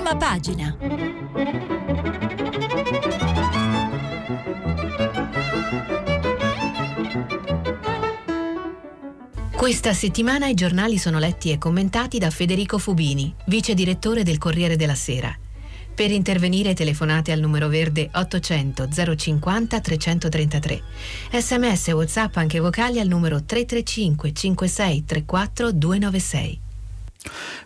prima pagina. Questa settimana i giornali sono letti e commentati da Federico Fubini, vice direttore del Corriere della Sera. Per intervenire telefonate al numero verde 800 050 333. Sms e WhatsApp anche vocali al numero 335 56 34 296.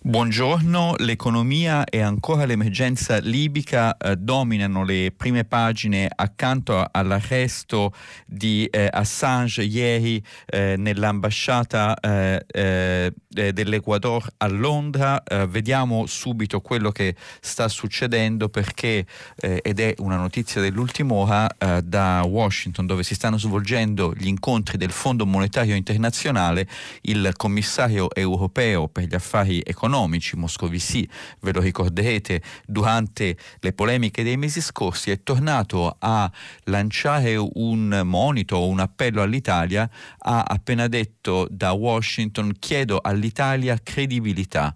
Buongiorno, l'economia e ancora l'emergenza libica eh, dominano le prime pagine accanto all'arresto di eh, Assange ieri eh, nell'ambasciata eh, eh, dell'Ecuador a Londra. Eh, vediamo subito quello che sta succedendo perché, ed è una notizia dell'ultima ora, da Washington dove si stanno svolgendo gli incontri del Fondo Monetario Internazionale, il commissario europeo per gli affari economici Moscovici, ve lo ricorderete, durante le polemiche dei mesi scorsi è tornato a lanciare un monito, un appello all'Italia, ha appena detto da Washington chiedo all'Italia credibilità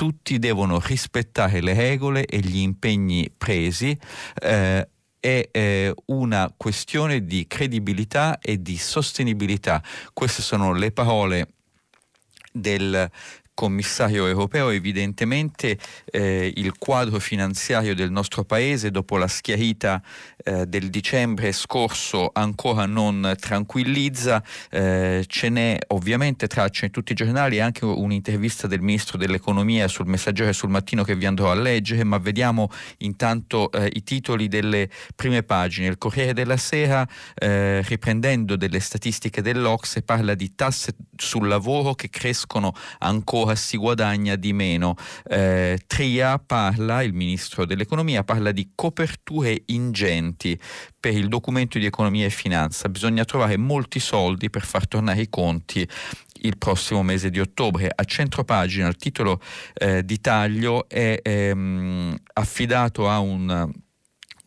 tutti devono rispettare le regole e gli impegni presi. Eh, è eh, una questione di credibilità e di sostenibilità. Queste sono le parole del commissario europeo, evidentemente eh, il quadro finanziario del nostro paese dopo la schiarita eh, del dicembre scorso ancora non tranquillizza, eh, ce n'è ovviamente traccia in tutti i giornali anche un'intervista del ministro dell'economia sul messaggero e sul mattino che vi andrò a leggere, ma vediamo intanto eh, i titoli delle prime pagine. Il Corriere della Sera, eh, riprendendo delle statistiche dell'Ocse, parla di tasse sul lavoro che crescono ancora si guadagna di meno. Eh, Tria parla, il ministro dell'economia, parla di coperture ingenti per il documento di economia e finanza. Bisogna trovare molti soldi per far tornare i conti il prossimo mese di ottobre. A centro pagina il titolo eh, di taglio è ehm, affidato a un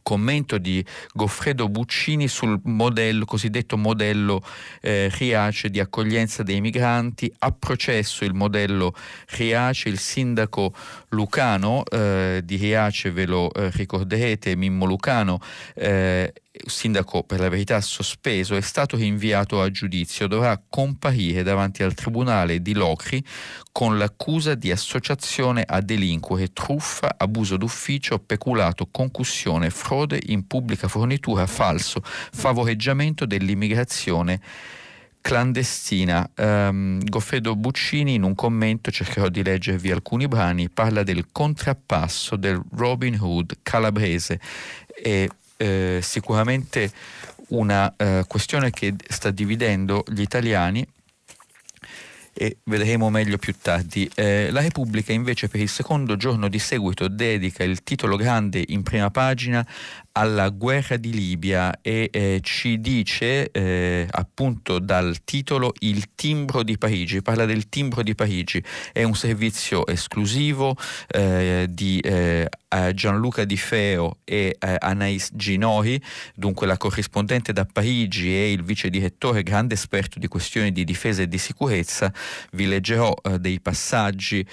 commento di Goffredo Buccini sul modello, cosiddetto modello eh, Riace di accoglienza dei migranti. A processo il modello Riace, il sindaco Lucano eh, di Riace, ve lo eh, ricorderete, Mimmo Lucano, eh, sindaco per la verità sospeso, è stato rinviato a giudizio, dovrà comparire davanti al tribunale di Locri con l'accusa di associazione a delinquere, truffa, abuso d'ufficio, peculato, concussione, frode in pubblica fornitura, falso, favoreggiamento dell'immigrazione clandestina. Um, Goffredo Buccini in un commento, cercherò di leggervi alcuni brani, parla del contrappasso del Robin Hood calabrese e eh, sicuramente una eh, questione che sta dividendo gli italiani e vedremo meglio più tardi. Eh, la Repubblica invece per il secondo giorno di seguito dedica il titolo grande in prima pagina alla guerra di Libia e eh, ci dice eh, appunto dal titolo il timbro di Parigi, parla del timbro di Parigi, è un servizio esclusivo eh, di eh, Gianluca Di Feo e eh, Anais Ginori, dunque la corrispondente da Parigi e il vice direttore, grande esperto di questioni di difesa e di sicurezza, vi leggerò eh, dei passaggi,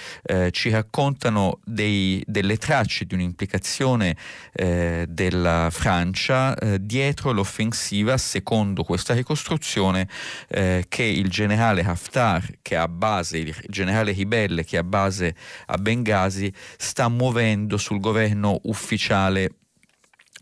ci raccontano dei, delle tracce di un'implicazione della della Francia eh, dietro l'offensiva, secondo questa ricostruzione, eh, che il generale Haftar, che ha base, il generale ribelle che ha base a Benghazi, sta muovendo sul governo ufficiale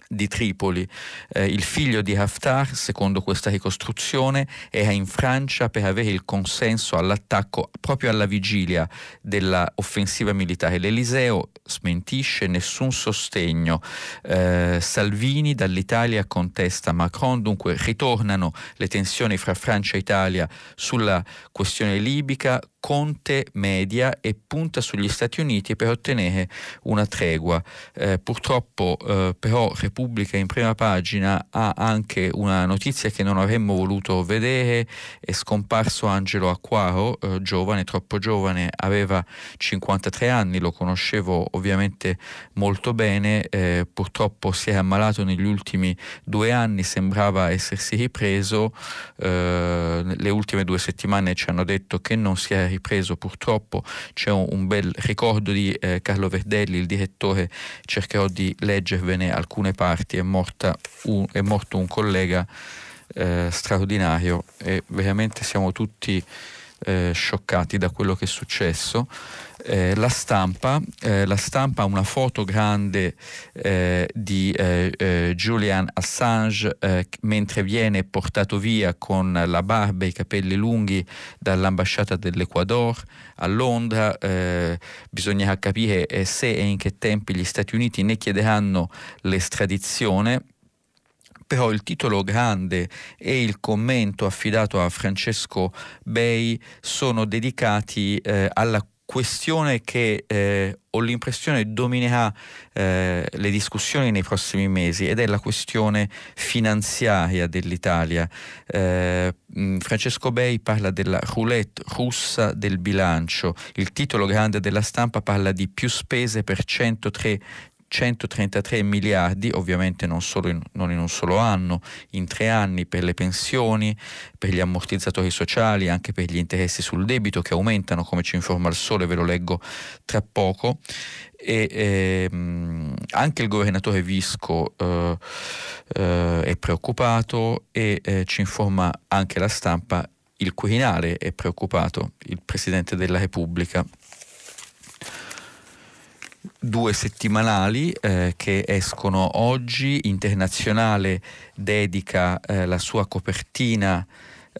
di Tripoli. Eh, il figlio di Haftar, secondo questa ricostruzione, era in Francia per avere il consenso all'attacco proprio alla vigilia dell'offensiva militare. L'Eliseo smentisce nessun sostegno. Eh, Salvini dall'Italia contesta Macron, dunque ritornano le tensioni fra Francia e Italia sulla questione libica. Conte media e punta sugli Stati Uniti per ottenere una tregua. Eh, purtroppo eh, però Repubblica in prima pagina ha anche una notizia che non avremmo voluto vedere, è scomparso Angelo Acquaro, eh, giovane, troppo giovane, aveva 53 anni, lo conoscevo ovviamente molto bene, eh, purtroppo si è ammalato negli ultimi due anni, sembrava essersi ripreso, eh, le ultime due settimane ci hanno detto che non si è ripreso purtroppo, c'è un, un bel ricordo di eh, Carlo Verdelli, il direttore, cercherò di leggervene alcune parti, è, un, è morto un collega eh, straordinario e veramente siamo tutti eh, scioccati da quello che è successo. Eh, la, stampa, eh, la stampa ha una foto grande eh, di eh, eh, Julian Assange mentre viene portato via con la barba e i capelli lunghi dall'ambasciata dell'Ecuador a Londra. bisogna capire se e in che tempi gli Stati Uniti ne chiederanno l'estradizione però il titolo grande e il commento affidato a Francesco Bei sono dedicati eh, alla questione che eh, ho l'impressione dominerà eh, le discussioni nei prossimi mesi ed è la questione finanziaria dell'Italia. Eh, Francesco Bei parla della roulette russa del bilancio, il titolo grande della stampa parla di più spese per 103 133 miliardi, ovviamente non, in, non, in, un solo anno, in tre anni per le pensioni, per gli ammortizzatori sociali, anche per gli interessi sul debito che aumentano, come ci informa il Sole, ve lo leggo tra poco. E, ehm, anche il governatore Visco eh, eh, è preoccupato e eh, ci informa anche la stampa, il Quirinale è preoccupato, il Presidente della Repubblica due settimanali eh, che escono oggi, Internazionale dedica eh, la sua copertina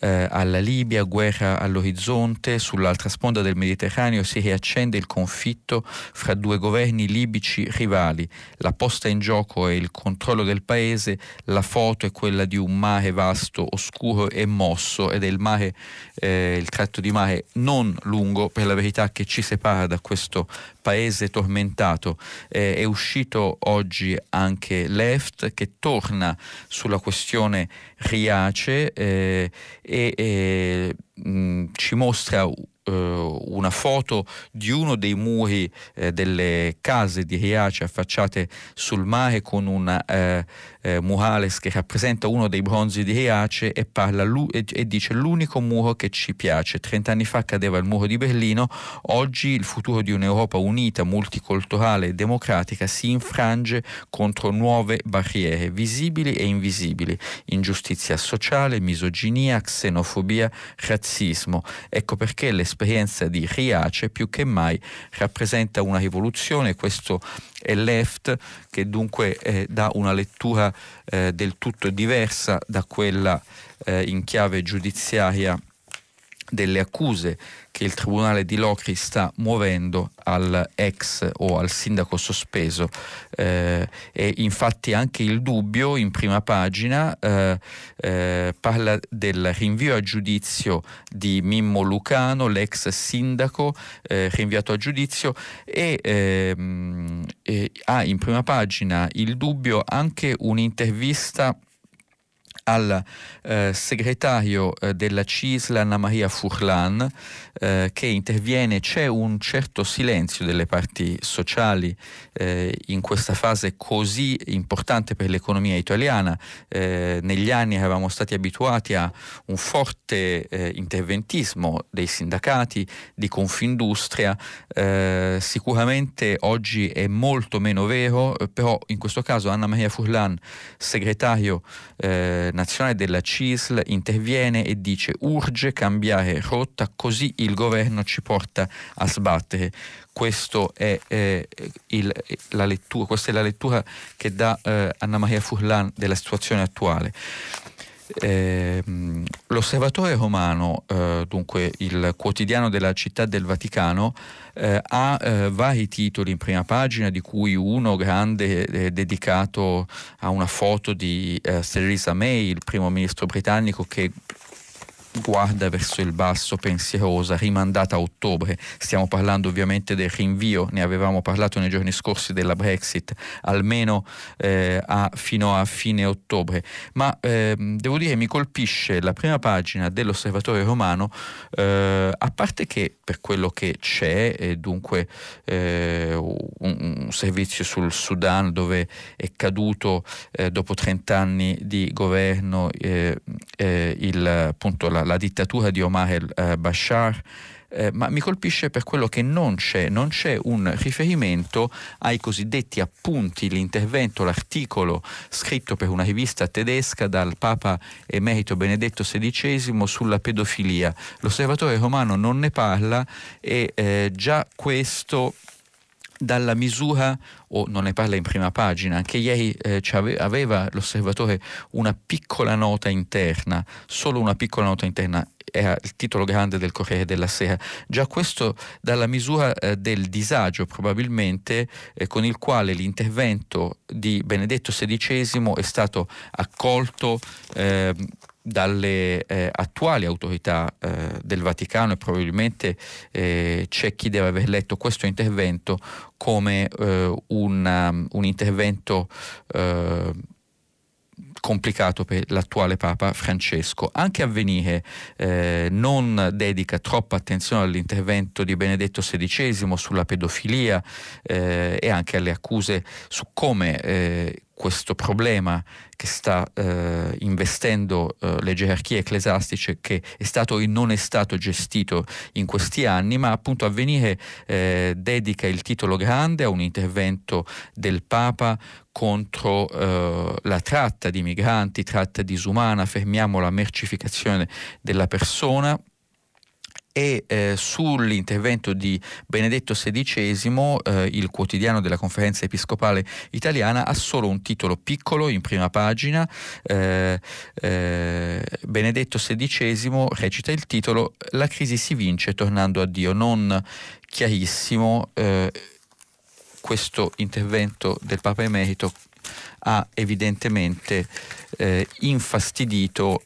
eh, alla Libia, guerra all'orizzonte, sull'altra sponda del Mediterraneo si riaccende il conflitto fra due governi libici rivali. La posta in gioco è il controllo del paese, la foto è quella di un mare vasto, oscuro e mosso ed è il mare, eh, il tratto di mare non lungo per la verità che ci separa da questo paese tormentato. Eh, è uscito oggi anche Left che torna sulla questione Riace eh, e, e mh, ci mostra eh, una foto di uno dei muri eh, delle case di Riace affacciate sul mare con un eh, eh, murales che rappresenta uno dei bronzi di Riace e, parla, e, e dice l'unico muro che ci piace. Trent'anni fa cadeva il muro di Berlino, oggi il futuro di un'Europa unita, multiculturale e democratica si infrange contro nuove barriere visibili e invisibili, ingiustizia sociale, misoginia, xenofobia, razzismo. Ecco perché l'esperienza di Riace più che mai rappresenta una rivoluzione, questo è Left che dunque eh, dà una lettura eh, del tutto diversa da quella eh, in chiave giudiziaria delle accuse che il Tribunale di Locri sta muovendo al ex o al sindaco sospeso. Eh, e infatti anche il dubbio in prima pagina eh, eh, parla del rinvio a giudizio di Mimmo Lucano, l'ex sindaco eh, rinviato a giudizio e ehm, ha in prima pagina il dubbio anche un'intervista al eh, segretario eh, della CISL Anna Maria Furlan eh, che interviene, c'è un certo silenzio delle parti sociali eh, in questa fase così importante per l'economia italiana. Eh, negli anni eravamo stati abituati a un forte eh, interventismo dei sindacati, di Confindustria, sicuramente oggi è molto meno vero, però in questo caso Anna Maria Furlan, segretario nazionale della CISL interviene e dice urge cambiare rotta così il governo ci porta a sbattere. È, eh, il, lettura, questa è la lettura che dà eh, Anna Maria Furlan della situazione attuale. Eh, l'Osservatore Romano, eh, dunque il quotidiano della città del Vaticano, eh, ha eh, vari titoli in prima pagina, di cui uno grande eh, dedicato a una foto di eh, Theresa May, il primo ministro britannico che guarda verso il basso pensierosa, rimandata a ottobre. Stiamo parlando ovviamente del rinvio, ne avevamo parlato nei giorni scorsi della Brexit, almeno eh, a, fino a fine ottobre. Ma eh, devo dire mi colpisce la prima pagina dell'Osservatore Romano, eh, a parte che per quello che c'è, e dunque eh, un, un, servizio sul Sudan dove è caduto eh, dopo 30 anni di governo eh, il, appunto, la, la dittatura di Omar el-Bashar, eh, ma mi colpisce per quello che non c'è, non c'è un riferimento ai cosiddetti appunti, l'intervento, l'articolo scritto per una rivista tedesca dal Papa emerito Benedetto XVI sulla pedofilia. L'osservatore romano non ne parla e eh, già questo dalla misura, o non ne parla in prima pagina, anche ieri eh, aveva l'osservatore una piccola nota interna, solo una piccola nota interna, era il titolo grande del Corriere della Sera. Già questo dalla misura eh, del disagio probabilmente eh, con il quale l'intervento di Benedetto XVI è stato accolto eh, dalle eh, attuali autorità eh, del Vaticano e probabilmente eh, c'è chi deve aver letto questo intervento come eh, una, um, un intervento eh, complicato per l'attuale Papa Francesco. Anche Avvenire eh, non dedica troppa attenzione all'intervento di Benedetto XVI sulla pedofilia eh, e anche alle accuse su come eh, questo problema che sta eh, investendo eh, le gerarchie ecclesiastiche che è stato e non è stato gestito in questi anni, ma appunto Avvenire eh, dedica il titolo grande a un intervento del Papa contro eh, la tratta di migranti, tratta disumana, fermiamo la mercificazione della persona e eh, sull'intervento di Benedetto XVI eh, il quotidiano della conferenza episcopale italiana ha solo un titolo piccolo in prima pagina. Eh, eh Benedetto XVI recita il titolo La crisi si vince tornando a Dio, non chiarissimo eh, questo intervento del Papa Emerito ha evidentemente eh, infastidito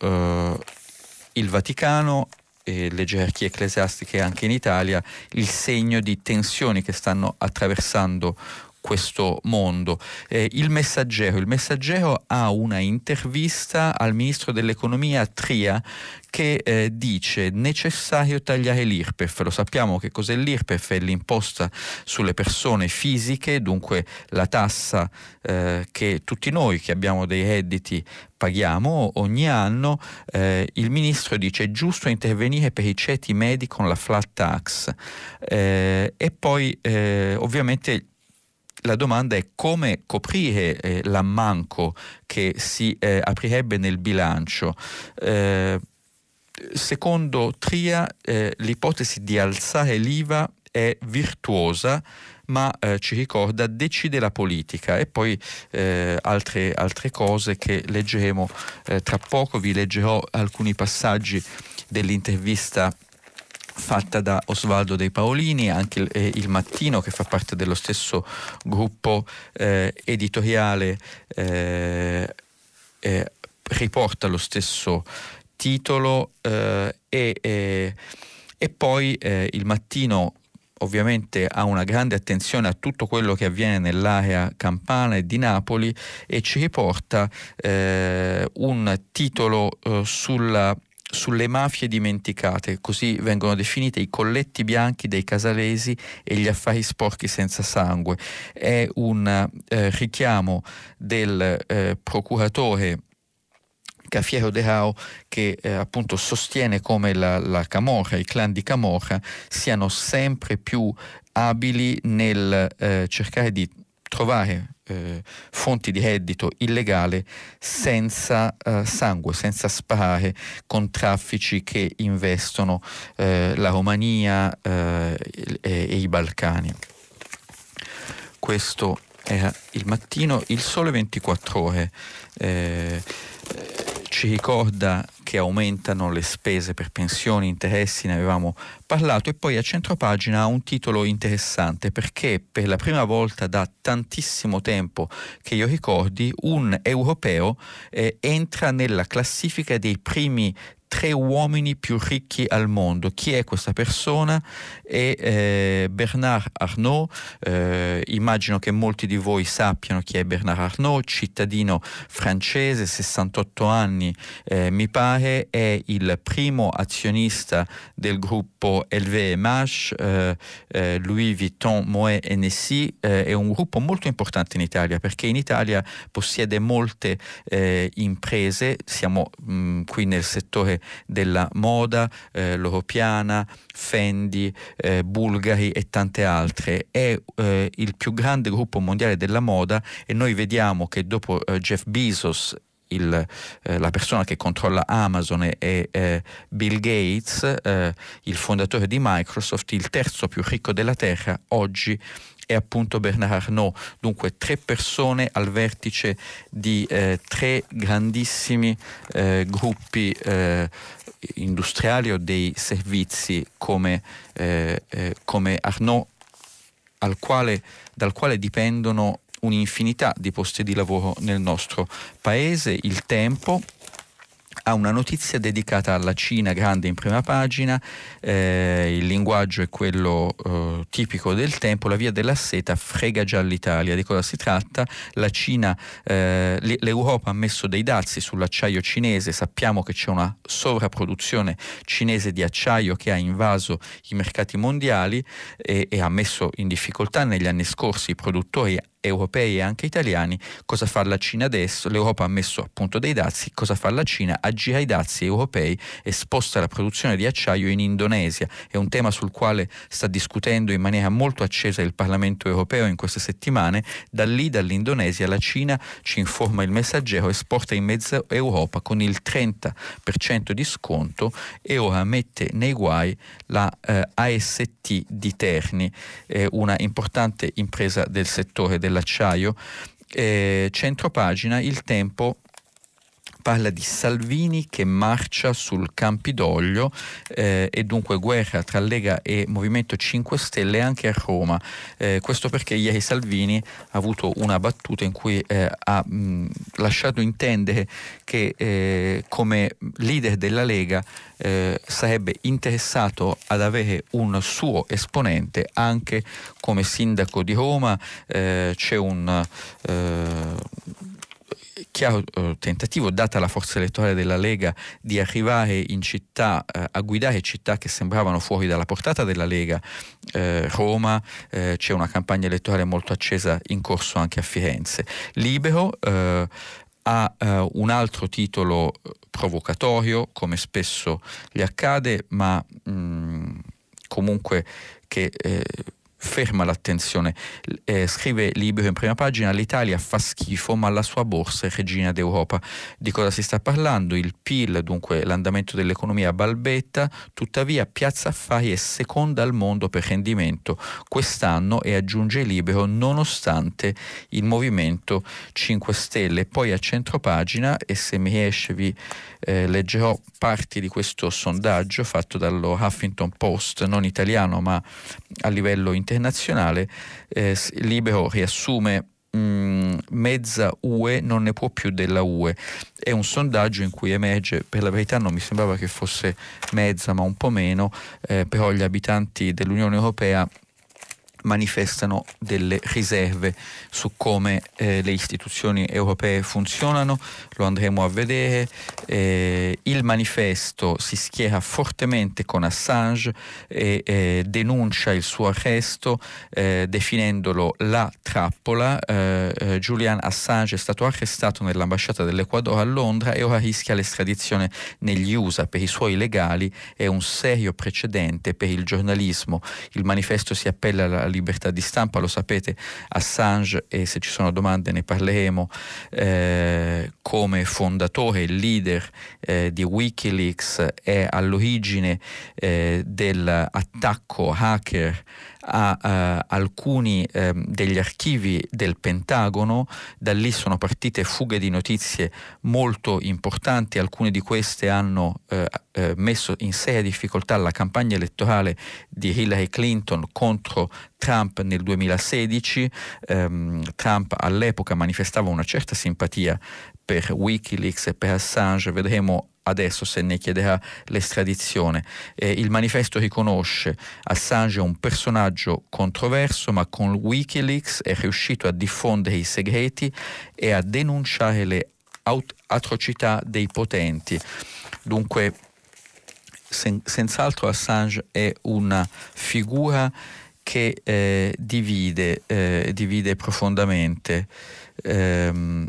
il Vaticano e le gerarchie ecclesiastiche anche in Italia il segno di tensioni che stanno attraversando questo mondo. Eh, il, messaggero, il Messaggero ha una intervista al ministro dell'economia Tria che eh, dice necessario tagliare l'IRPEF. Lo sappiamo che cos'è l'IRPEF? È l'imposta sulle persone fisiche, dunque la tassa eh, che tutti noi che abbiamo dei redditi paghiamo ogni anno. Eh, il ministro dice è giusto intervenire per i ceti medi con la flat tax eh, e poi eh, ovviamente la domanda è come coprire eh, l'ammanco che si eh, aprirebbe nel bilancio. Eh, secondo Tria eh, l'ipotesi di alzare l'IVA è virtuosa ma eh, ci ricorda decide la politica e poi eh, altre, altre, cose che leggeremo eh, tra poco, vi leggerò alcuni passaggi dell'intervista fatta da Osvaldo dei Paolini, anche il, eh, il, Mattino che fa parte dello stesso gruppo eh, editoriale eh, eh riporta lo stesso titolo eh, e, eh, e, poi il Mattino ovviamente ha una grande attenzione a tutto quello che avviene nell'area campana e di Napoli e ci riporta un titolo sulla sulle mafie dimenticate, così vengono definite i colletti bianchi dei casalesi e gli affari sporchi senza sangue. È un eh, richiamo del eh, procuratore Cafiero De Rao che eh, appunto sostiene come la, la Camorra, i clan di Camorra siano sempre più abili nel eh, cercare di trovare eh, fonti di reddito illegale senza eh, sangue, senza sparare con traffici che investono eh, la Romania eh, e, e, i Balcani. Questo era il mattino, il sole 24 ore eh, ci ricorda che aumentano le spese per pensioni, interessi, ne avevamo parlato e poi a centropagina ha un titolo interessante perché per la prima volta da tantissimo tempo che io ricordi un europeo eh, entra nella classifica dei primi tre uomini più ricchi al mondo. Chi è questa persona? È eh, Bernard Arnault, eh, immagino che molti di voi sappiano chi è Bernard Arnault, cittadino francese, 68 anni eh, mi pare, è il primo azionista del gruppo LVMH, eh, eh, Louis Vuitton, Moet Hennessy, eh, è un gruppo molto importante in Italia perché in Italia possiede molte imprese, siamo mh, mm, qui nel settore della moda, eh, l'Europiana, Fendi, eh, Bulgari e tante altre. È eh, il più grande gruppo mondiale della moda e noi vediamo che dopo eh, Jeff Bezos il, eh, la persona che controlla Amazon è eh, Bill Gates, eh, il fondatore di Microsoft, il terzo più ricco della Terra, oggi è appunto Bernard Arnault, dunque tre persone al vertice di eh, tre grandissimi eh, gruppi eh, industriali o dei servizi come, come Arnault, quale, dal quale dipendono un'infinità di posti di lavoro nel nostro paese, il tempo ha una notizia dedicata alla Cina grande in prima pagina, eh, il linguaggio è quello eh, tipico del tempo, la via della seta frega già l'Italia. Di cosa si tratta? La Cina, eh, l'Europa ha messo dei dazi sull'acciaio cinese, sappiamo che c'è una sovrapproduzione cinese di acciaio che ha invaso i mercati mondiali e, e ha messo in difficoltà negli anni scorsi i produttori europei e anche italiani, cosa fa la Cina adesso? L'Europa ha messo appunto dei dazi, cosa fa la Cina? Aggira i dazi europei e sposta la produzione di acciaio in Indonesia. È un tema sul quale sta discutendo in maniera molto accesa il Parlamento europeo in queste settimane. Da lì, dall'Indonesia, la Cina, ci informa il messaggero, esporta in mezza Europa con il 30% di sconto e ora mette nei guai la eh, AST di Terni, eh, una importante impresa del settore della dell'acciaio, eh, centro pagina, il tempo parla di Salvini che marcia sul Campidoglio eh, e dunque guerra tra Lega e Movimento 5 Stelle anche a Roma. Eh, questo perché ieri Salvini ha avuto una battuta in cui eh, ha mh, lasciato intendere che eh, come leader della Lega eh, sarebbe interessato ad avere un suo esponente anche come sindaco di Roma. Eh, c'è un chiaro eh, tentativo, data la forza elettorale della Lega, di arrivare in città, eh, a guidare città che sembravano fuori dalla portata della Lega, eh, Roma, eh, c'è una campagna elettorale molto accesa in corso anche a Firenze. Libero eh, ha eh, un altro titolo provocatorio, come spesso gli accade, ma mh, mm, comunque che ferma l'attenzione. Eh, scrive Libero in prima pagina, l'Italia fa schifo ma la sua borsa è regina d'Europa. Di cosa si sta parlando? Il PIL, dunque l'andamento dell'economia balbetta, tuttavia Piazza Affari è seconda al mondo per rendimento quest'anno e aggiunge Libero nonostante il Movimento 5 Stelle. Poi a centro pagina e se mi riesce vi eh, leggerò parti di questo sondaggio fatto dallo Huffington Post, non italiano ma a livello internazionale. Eh, Libero riassume mm, mezza UE non ne può più della UE. È un sondaggio in cui emerge, per la verità non mi sembrava che fosse mezza ma un po' meno, eh, però gli abitanti dell'Unione Europea manifestano delle riserve su come eh, le istituzioni europee funzionano, lo andremo a vedere. Eh, il manifesto si schiera fortemente con Assange e eh, denuncia il suo arresto eh, definendolo la trappola. Eh, eh, Julian Assange è stato arrestato nell'ambasciata dell'Ecuador a Londra e ora rischia l'estradizione negli USA per i suoi legali. È un serio precedente per il giornalismo. Il manifesto si appella alla libertà di stampa, lo sapete, Assange, e se ci sono domande ne parleremo, eh, come fondatore leader eh, di Wikileaks è all'origine eh, dell'attacco hacker a uh, alcuni um, degli archivi del Pentagono, da lì sono partite fughe di notizie molto importanti, alcune di queste hanno uh, uh, messo in seria difficoltà la campagna elettorale di Hillary Clinton contro Trump nel 2016. Um, ehm, Trump all'epoca manifestava una certa simpatia per Wikileaks e per Assange, vedremo adesso se ne chiederà l'estradizione. Eh, il manifesto riconosce Assange un personaggio controverso, ma con Wikileaks è riuscito a diffondere i segreti e a denunciare le aut- atrocità dei potenti. Dunque, sen- senz'altro Assange è una figura che eh, divide, eh, divide, profondamente. Ehm,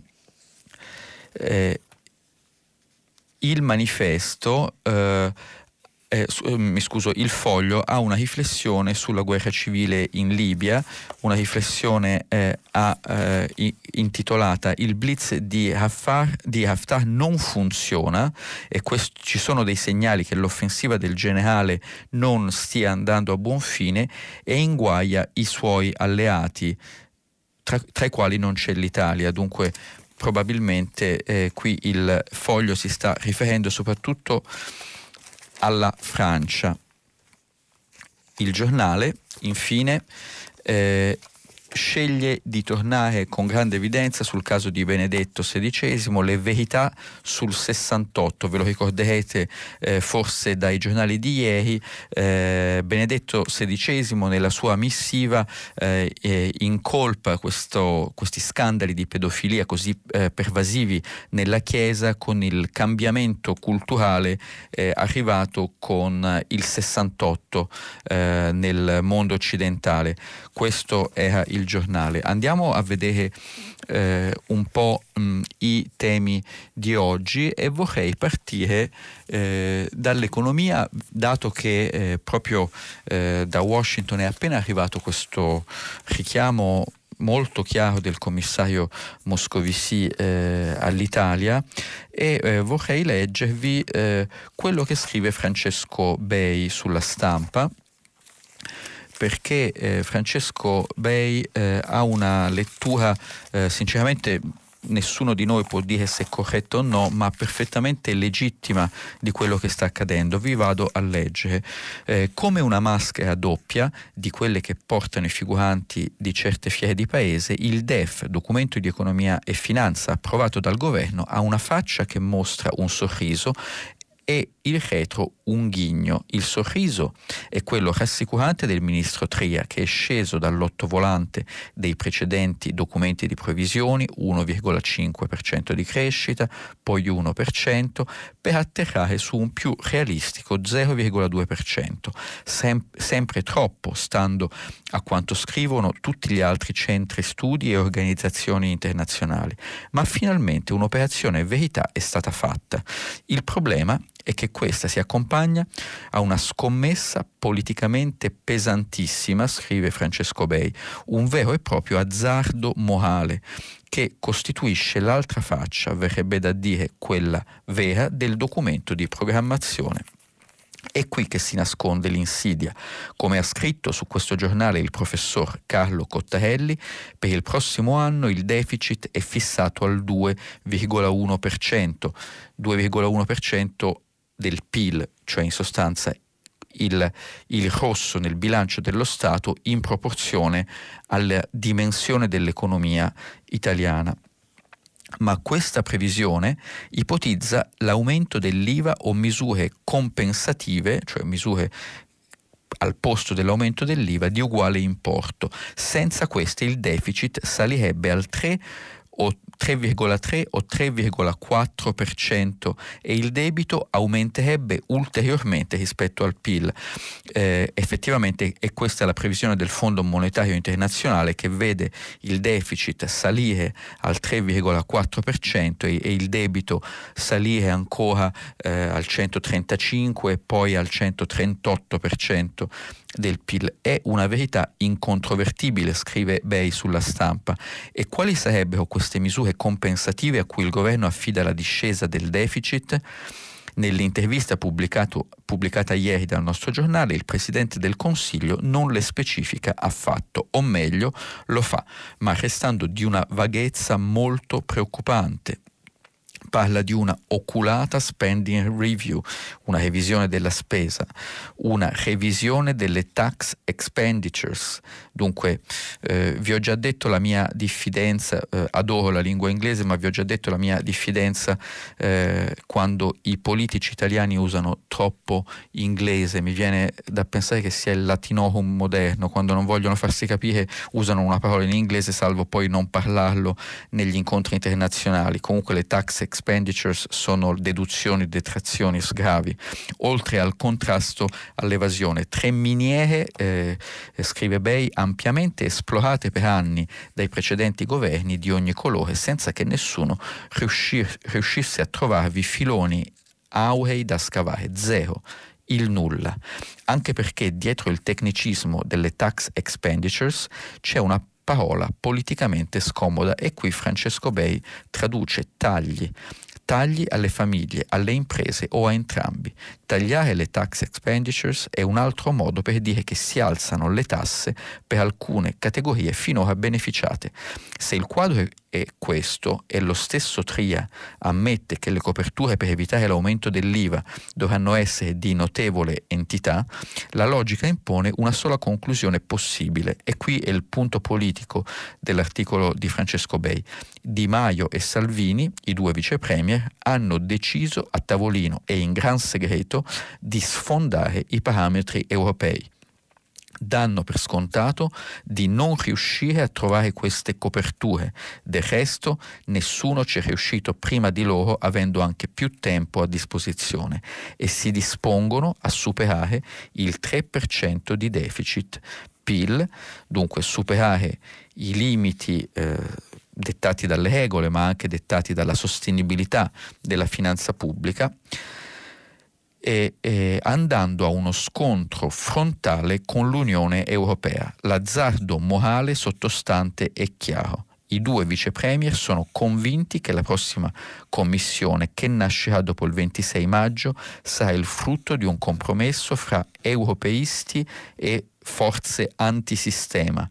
eh, il manifesto eh, eh, eh, mi scuso, il foglio ha una riflessione sulla guerra civile in Libia, una riflessione eh, ha, eh, intitolata Il blitz di Haftar, di Haftar non funziona e quest- ci sono dei segnali che l'offensiva del generale non stia andando a buon fine e inguaia i suoi alleati, tra, tra i quali non c'è l'Italia. Dunque probabilmente eh, qui il foglio si sta riferendo soprattutto alla Francia. Il giornale, infine, eh, sceglie di tornare con grande evidenza sul caso di Benedetto XVI, le verità sul 68, ve lo ricorderete eh, forse dai giornali di ieri, eh, Benedetto XVI nella sua missiva eh, incolpa questo, questi scandali di pedofilia così eh, pervasivi nella Chiesa con il cambiamento culturale eh, arrivato con il 68 eh, nel mondo occidentale. Questo era il giornale. Andiamo a vedere eh, un po' mh, i temi di oggi e vorrei partire eh, dall'economia, dato che eh, proprio eh, da Washington è appena arrivato questo richiamo molto chiaro del commissario Moscovici eh, all'Italia e eh, vorrei leggervi eh, quello che scrive Francesco Bei sulla stampa perché eh, Francesco Bei eh, ha una lettura eh, sinceramente nessuno di noi può dire se è corretto o no, ma perfettamente legittima di quello che sta accadendo. Vi vado a leggere. Eh, come una maschera doppia di quelle che portano i figuranti di certe fiere di paese, il DEF, documento di economia e finanza approvato dal governo, ha una faccia che mostra un sorriso e il retro un ghigno. Il sorriso è quello rassicurante del ministro Tria che è sceso dall'ottovolante dei precedenti documenti di previsioni, 1,5% di crescita, poi 1%, per atterrare su un più realistico 0,2%, sem- sempre troppo stando a quanto scrivono tutti gli altri centri studi e organizzazioni internazionali. Ma finalmente un'operazione verità è stata fatta. Il problema è che questa si accompagna a una scommessa politicamente pesantissima, scrive Francesco Bei, un vero e proprio azzardo morale che costituisce l'altra faccia, verrebbe da dire quella vera, del documento di programmazione. È qui che si nasconde l'insidia. Come ha scritto su questo giornale il professor Carlo Cottarelli, per il prossimo anno il deficit è fissato al 2,1%, 2,1% del PIL, cioè in sostanza il, il, rosso nel bilancio dello Stato in proporzione alla dimensione dell'economia italiana. Ma questa previsione ipotizza l'aumento dell'IVA o misure compensative, cioè misure al posto dell'aumento dell'IVA di uguale importo. Senza queste il deficit salirebbe al 3 o 3,3 o 3,4% e il debito aumenterebbe ulteriormente rispetto al PIL. Eh, effettivamente è questa la previsione del Fondo Monetario Internazionale che vede il deficit salire al 3,4% e, e il debito salire ancora eh, al 135 e poi al 138% del PIL. È una verità incontrovertibile, scrive Bay sulla stampa. E quali sarebbero queste misure compensative a cui il governo affida la discesa del deficit? Nell'intervista pubblicata ieri dal nostro giornale, il Presidente del Consiglio non le specifica affatto, o meglio lo fa, ma restando di una vaghezza molto preoccupante parla di una oculata spending review, una revisione della spesa, una revisione delle tax expenditures. Dunque, eh, vi ho già detto la mia diffidenza, eh, adoro la lingua inglese, ma vi ho già detto la mia diffidenza eh, quando i politici italiani usano troppo inglese. Mi viene da pensare che sia il latinorum moderno, quando non vogliono farsi capire usano una parola in inglese, salvo poi non parlarlo negli incontri internazionali. Comunque le tax expenditures sono deduzioni, detrazioni, sgravi, oltre al contrasto all'evasione. Tre miniere, eh, scrive Bay, ampiamente esplorate per anni dai precedenti governi di ogni colore senza che nessuno riuscir, riuscisse a trovarvi filoni auhei da scavare, zero, il nulla, anche perché dietro il tecnicismo delle tax expenditures c'è una parola politicamente scomoda e qui Francesco Bei traduce tagli tagli alle famiglie, alle imprese o a entrambi. Tagliare le tax expenditures è un altro modo per dire che si alzano le tasse per alcune categorie finora beneficiate. Se il quadro è questo e lo stesso Tria ammette che le coperture per evitare l'aumento dell'IVA dovranno essere di notevole entità, la logica impone una sola conclusione possibile e qui è il punto politico dell'articolo di Francesco Bei. Di Maio e Salvini, i due vice premier, hanno deciso a tavolino e in gran segreto di sfondare i parametri europei danno per scontato di non riuscire a trovare queste coperture. Del resto nessuno ci è riuscito prima di loro avendo anche più tempo a disposizione e si dispongono a superare il 3% di deficit PIL, dunque superare i limiti eh, dettati dalle regole ma anche dettati dalla sostenibilità della finanza pubblica e, e andando a uno scontro frontale con l'Unione Europea. L'azzardo morale sottostante è chiaro. I due vice premier sono convinti che la prossima commissione, che nascerà dopo il 26 maggio, sarà il frutto di un compromesso fra europeisti e forze antisistema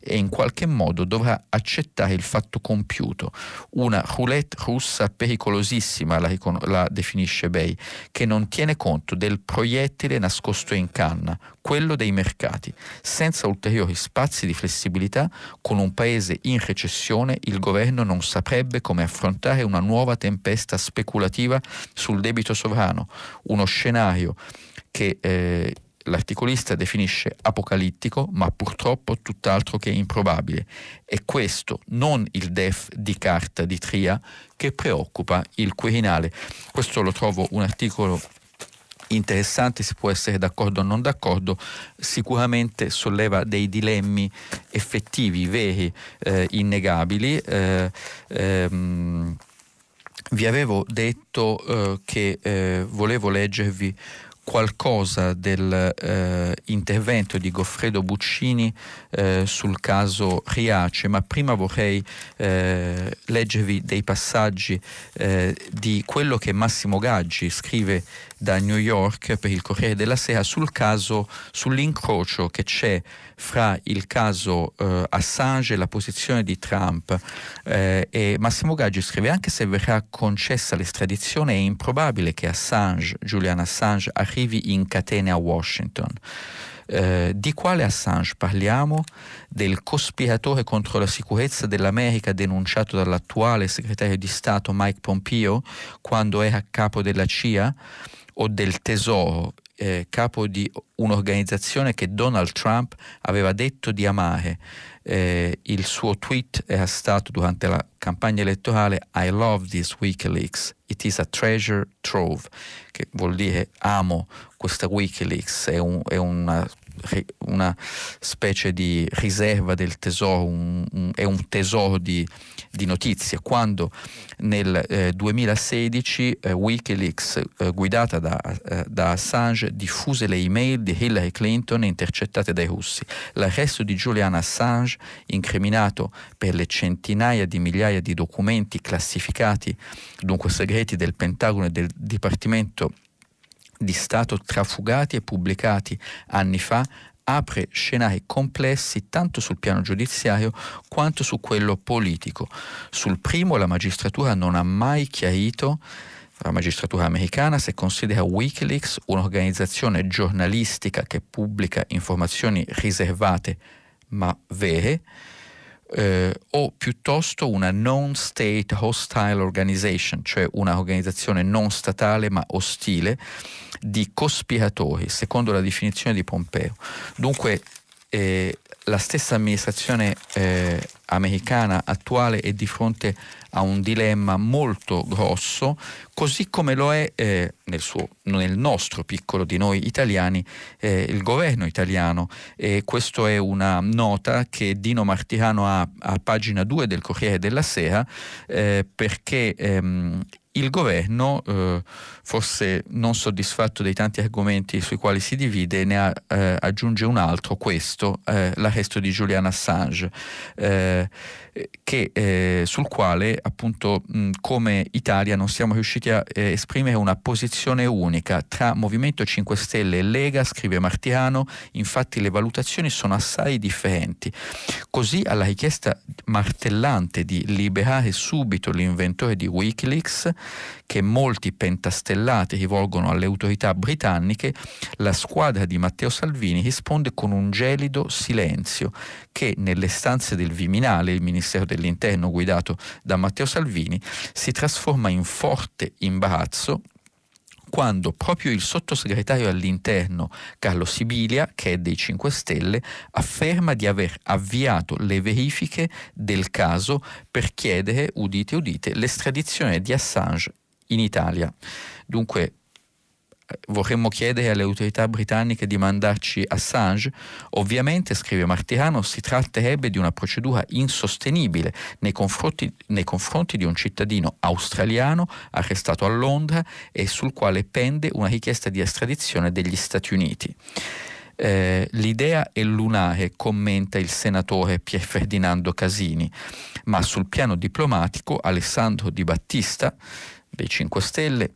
e in qualche modo dovrà accettare il fatto compiuto. Una roulette russa pericolosissima, la, la definisce Bay, che non tiene conto del proiettile nascosto in canna, quello dei mercati. Senza ulteriori spazi di flessibilità, con un paese in recessione, il governo non saprebbe come affrontare una nuova tempesta speculativa sul debito sovrano, uno scenario che eh, l'articolista definisce apocalittico, ma purtroppo tutt'altro che improbabile. È questo, non il DEF di carta di Tria, che preoccupa il Quirinale. Questo lo trovo un articolo interessante, si può essere d'accordo o non d'accordo, sicuramente solleva dei dilemmi effettivi, veri, eh, innegabili. Eh, ehm, vi avevo detto eh, che eh, volevo leggervi qualcosa dell'intervento eh, di Goffredo Buccini eh, sul caso Riace, ma prima vorrei eh, leggervi dei passaggi eh, di quello che Massimo Gaggi scrive da New York per il Corriere della Sera sul caso, sull'incrocio che c'è fra il caso eh, Assange e la posizione di Trump. Eh, e Massimo Gaggi scrive anche se verrà concessa l'estradizione è improbabile che Assange, Julian Assange, arrivi in catene a Washington. Eh, di quale Assange parliamo? Del cospiratore contro la sicurezza dell'America denunciato dall'attuale segretario di Stato Mike Pompeo quando era capo della CIA? O del tesoro, eh, capo di un'organizzazione che Donald Trump aveva detto di amare. Eh, il suo tweet era stato durante la campagna elettorale I love this Wikileaks, it is a treasure trove, che vuol dire amo questa Wikileaks, è, un, è una una specie di riserva del tesoro, un, un, è un tesoro di, di, notizie. Quando nel eh, 2016 eh, Wikileaks, eh, guidata da, eh, da, Assange, diffuse le email di Hillary Clinton intercettate dai russi. L'arresto di Julian Assange, incriminato per le centinaia di migliaia di documenti classificati, dunque segreti del Pentagono e del Dipartimento di Stato trafugati e pubblicati anni fa apre scenari complessi tanto sul piano giudiziario quanto su quello politico. Sul primo la magistratura non ha mai chiarito la magistratura americana se considera Wikileaks un'organizzazione giornalistica che pubblica informazioni riservate ma vere eh, o piuttosto una non-state hostile organization, cioè un'organizzazione non statale ma ostile di cospiratori, secondo la definizione di Pompeo. Dunque eh, la stessa amministrazione eh, americana attuale è di fronte a un dilemma molto grosso, così come lo è eh, nel, suo, nel, nostro piccolo di noi italiani eh, il governo italiano. E questa è una nota che Dino Martirano ha a pagina 2 del Corriere della Sera eh, perché ehm, il governo, eh, forse non soddisfatto dei tanti argomenti sui quali si divide, ne ha, eh, aggiunge un altro, questo, eh, l'arresto di Julian Assange, eh, che, eh, sul quale appunto mh, come Italia non siamo riusciti a eh, esprimere una posizione unica tra Movimento 5 Stelle e Lega, scrive Martiano, infatti le valutazioni sono assai differenti. Così alla richiesta martellante di liberare subito l'inventore di Wikileaks, che molti pentastellati rivolgono alle autorità britanniche, la squadra di Matteo Salvini risponde con un gelido silenzio che nelle stanze del Viminale, il Ministero dell'Interno guidato da Matteo Salvini, si trasforma in forte imbarazzo quando proprio il sottosegretario all'interno Carlo Sibilia, che è dei 5 Stelle, afferma di aver avviato le verifiche del caso per chiedere, udite udite, l'estradizione di Assange in Italia. Dunque vorremmo chiedere alle autorità britanniche di mandarci Assange, ovviamente, scrive Martirano, si tratterebbe di una procedura insostenibile nei confronti, nei confronti di un cittadino australiano arrestato a Londra e sul quale pende una richiesta di estradizione degli Stati Uniti. Eh, l'idea è lunare, commenta il senatore Pier Ferdinando Casini, ma sul piano diplomatico Alessandro Di Battista dei 5 Stelle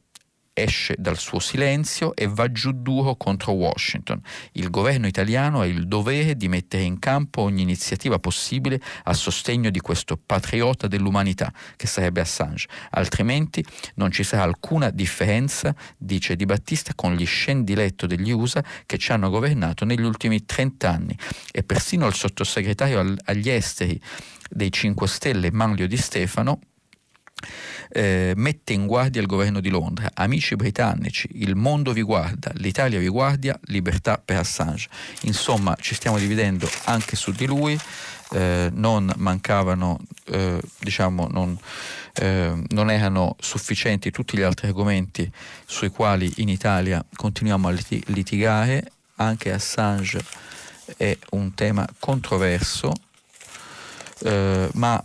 esce dal suo silenzio e va giù duro contro Washington. Il governo italiano ha il dovere di mettere in campo ogni iniziativa possibile a sostegno di questo patriota dell'umanità, che sarebbe Assange. Altrimenti non ci sarà alcuna differenza, dice Di Battista, con gli scendiletto degli USA che ci hanno governato negli ultimi 30 anni. E persino il sottosegretario agli esteri dei 5 Stelle, Manlio Di Stefano, eh, mette in guardia il governo di Londra, amici britannici, il mondo vi guarda, l'Italia vi guardia, libertà per Assange. Insomma, ci stiamo dividendo anche su di lui, eh, non mancavano, eh, diciamo, non, eh, non erano sufficienti tutti gli altri argomenti sui quali in Italia continuiamo a litigare, anche Assange è un tema controverso, eh, ma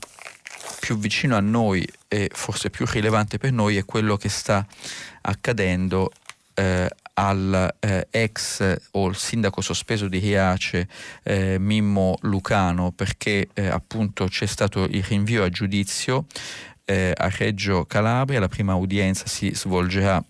più vicino a noi e forse più rilevante per noi è quello che sta accadendo eh, al eh, ex o il sindaco sospeso di Riace eh, Mimmo Lucano perché eh, appunto c'è stato il rinvio a giudizio eh, a Reggio Calabria, la prima udienza si svolgerà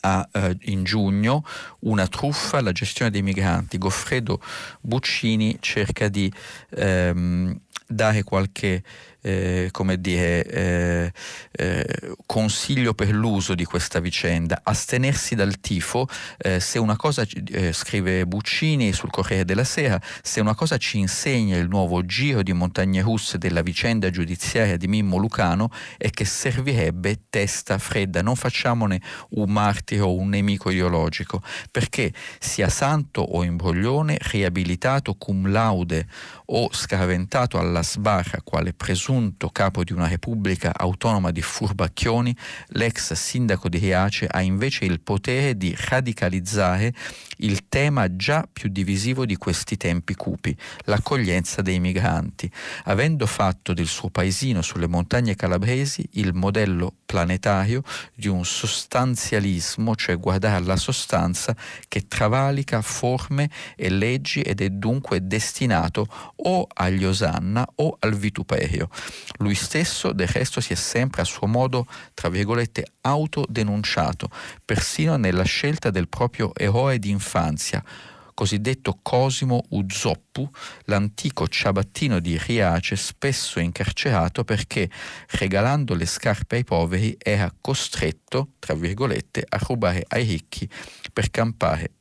a, eh, in giugno una truffa alla gestione dei migranti. Goffredo Buccini cerca di ehm, dare qualche eh, come dire, eh, eh, consiglio per l'uso di questa vicenda, astenersi dal tifo, eh, se una cosa, eh, scrive Buccini sul Corriere della Sera, se una cosa ci insegna il nuovo giro di montagne russe della vicenda giudiziaria di Mimmo Lucano è che servirebbe testa fredda, non facciamone un martire o un nemico ideologico, perché sia santo o imbroglione, riabilitato cum laude o scaraventato alla sbarra quale presunto presunto capo di una repubblica autonoma di furbacchioni, l'ex sindaco di Riace ha invece il potere di radicalizzare il tema già più divisivo di questi tempi cupi, l'accoglienza dei migranti, avendo fatto del suo paesino sulle montagne calabresi il modello planetario di un sostanzialismo, cioè guardare alla sostanza che travalica forme e leggi ed è dunque destinato o agli osanna o al vituperio. Lui stesso del resto si è sempre a suo modo, tra virgolette, autodenunciato, persino nella scelta del proprio eroe di infanzia, cosiddetto Cosimo Uzzoppu, l'antico ciabattino di Riace, spesso incarcerato perché, regalando le scarpe ai poveri, era costretto, tra virgolette, a rubare ai ricchi per campare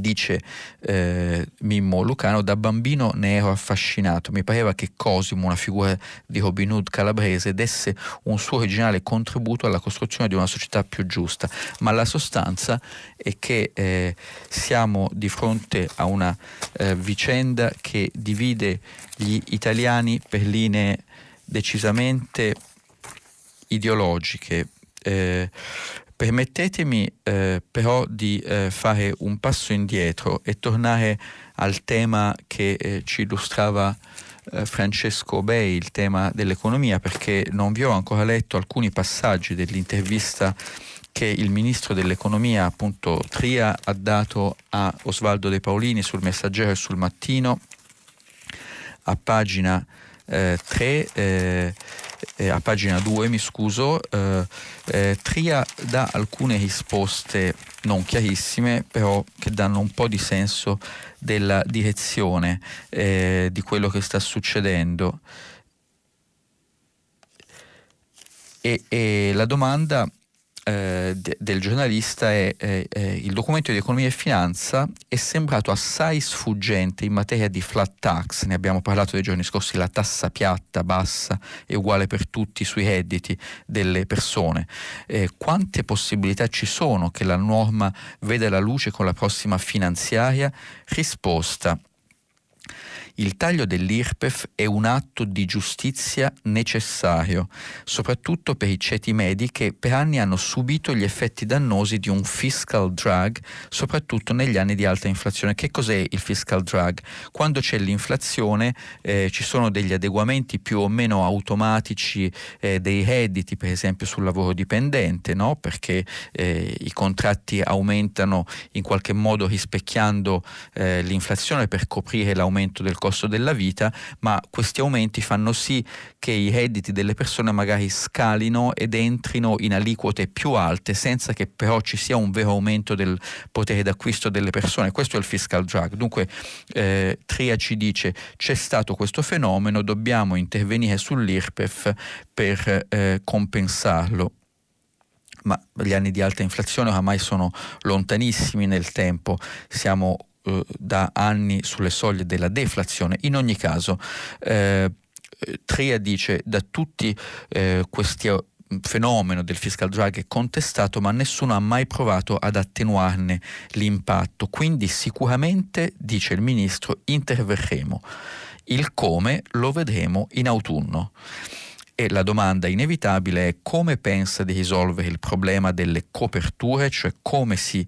dice eh, Mimmo Lucano, da bambino ne ero affascinato, mi pareva che Cosimo, una figura di Robin Hood calabrese, desse un suo originale contributo alla costruzione di una società più giusta, ma la sostanza è che eh, siamo di fronte a una eh, vicenda che divide gli italiani per linee decisamente ideologiche. Eh, Permettetemi eh, però di eh, fare un passo indietro e tornare al tema che eh, ci illustrava eh, Francesco Bei il tema dell'economia perché non vi ho ancora letto alcuni passaggi dell'intervista che il ministro dell'economia appunto Tria ha dato a Osvaldo De Paolini sul Messaggero e sul Mattino a pagina eh, 3 eh, a pagina 2 mi scuso eh, eh, Tria dà alcune risposte non chiarissime però che danno un po' di senso della direzione eh, di quello che sta succedendo. E, e la domanda eh, de, del giornalista è, è, il documento di economia e finanza è sembrato assai sfuggente in materia di flat tax, ne abbiamo parlato nei giorni scorsi, la tassa piatta, bassa e uguale per tutti sui redditi delle persone. Eh, quante possibilità ci sono che la norma veda la luce con la prossima finanziaria? Risposta il taglio dell'IRPEF è un atto di giustizia necessario, soprattutto per i ceti medi che per anni hanno subito gli effetti dannosi di un fiscal drag, soprattutto negli anni di alta inflazione. Che cos'è il fiscal drag? Quando c'è l'inflazione eh, ci sono degli adeguamenti più o meno automatici eh, dei redditi, per esempio sul lavoro dipendente, no? perché eh, i contratti aumentano in qualche modo rispecchiando eh, l'inflazione per coprire l'aumento del costo della vita, ma questi aumenti fanno sì che i redditi delle persone magari scalino ed entrino in aliquote più alte senza che però ci sia un vero aumento del potere d'acquisto delle persone. Questo è il fiscal drag. Dunque eh, Tria ci dice c'è stato questo fenomeno, dobbiamo intervenire sull'IRPEF per eh, compensarlo ma gli anni di alta inflazione oramai sono lontanissimi nel tempo, siamo eh, da anni sulle soglie della deflazione. In ogni caso, eh, Tria dice da tutti eh, questi eh, fenomeno del fiscal drag è contestato, ma nessuno ha mai provato ad attenuarne l'impatto. Quindi sicuramente, dice il ministro, interverremo. Il come lo vedremo in autunno. E la domanda inevitabile è come pensa di risolvere il problema delle coperture, cioè come si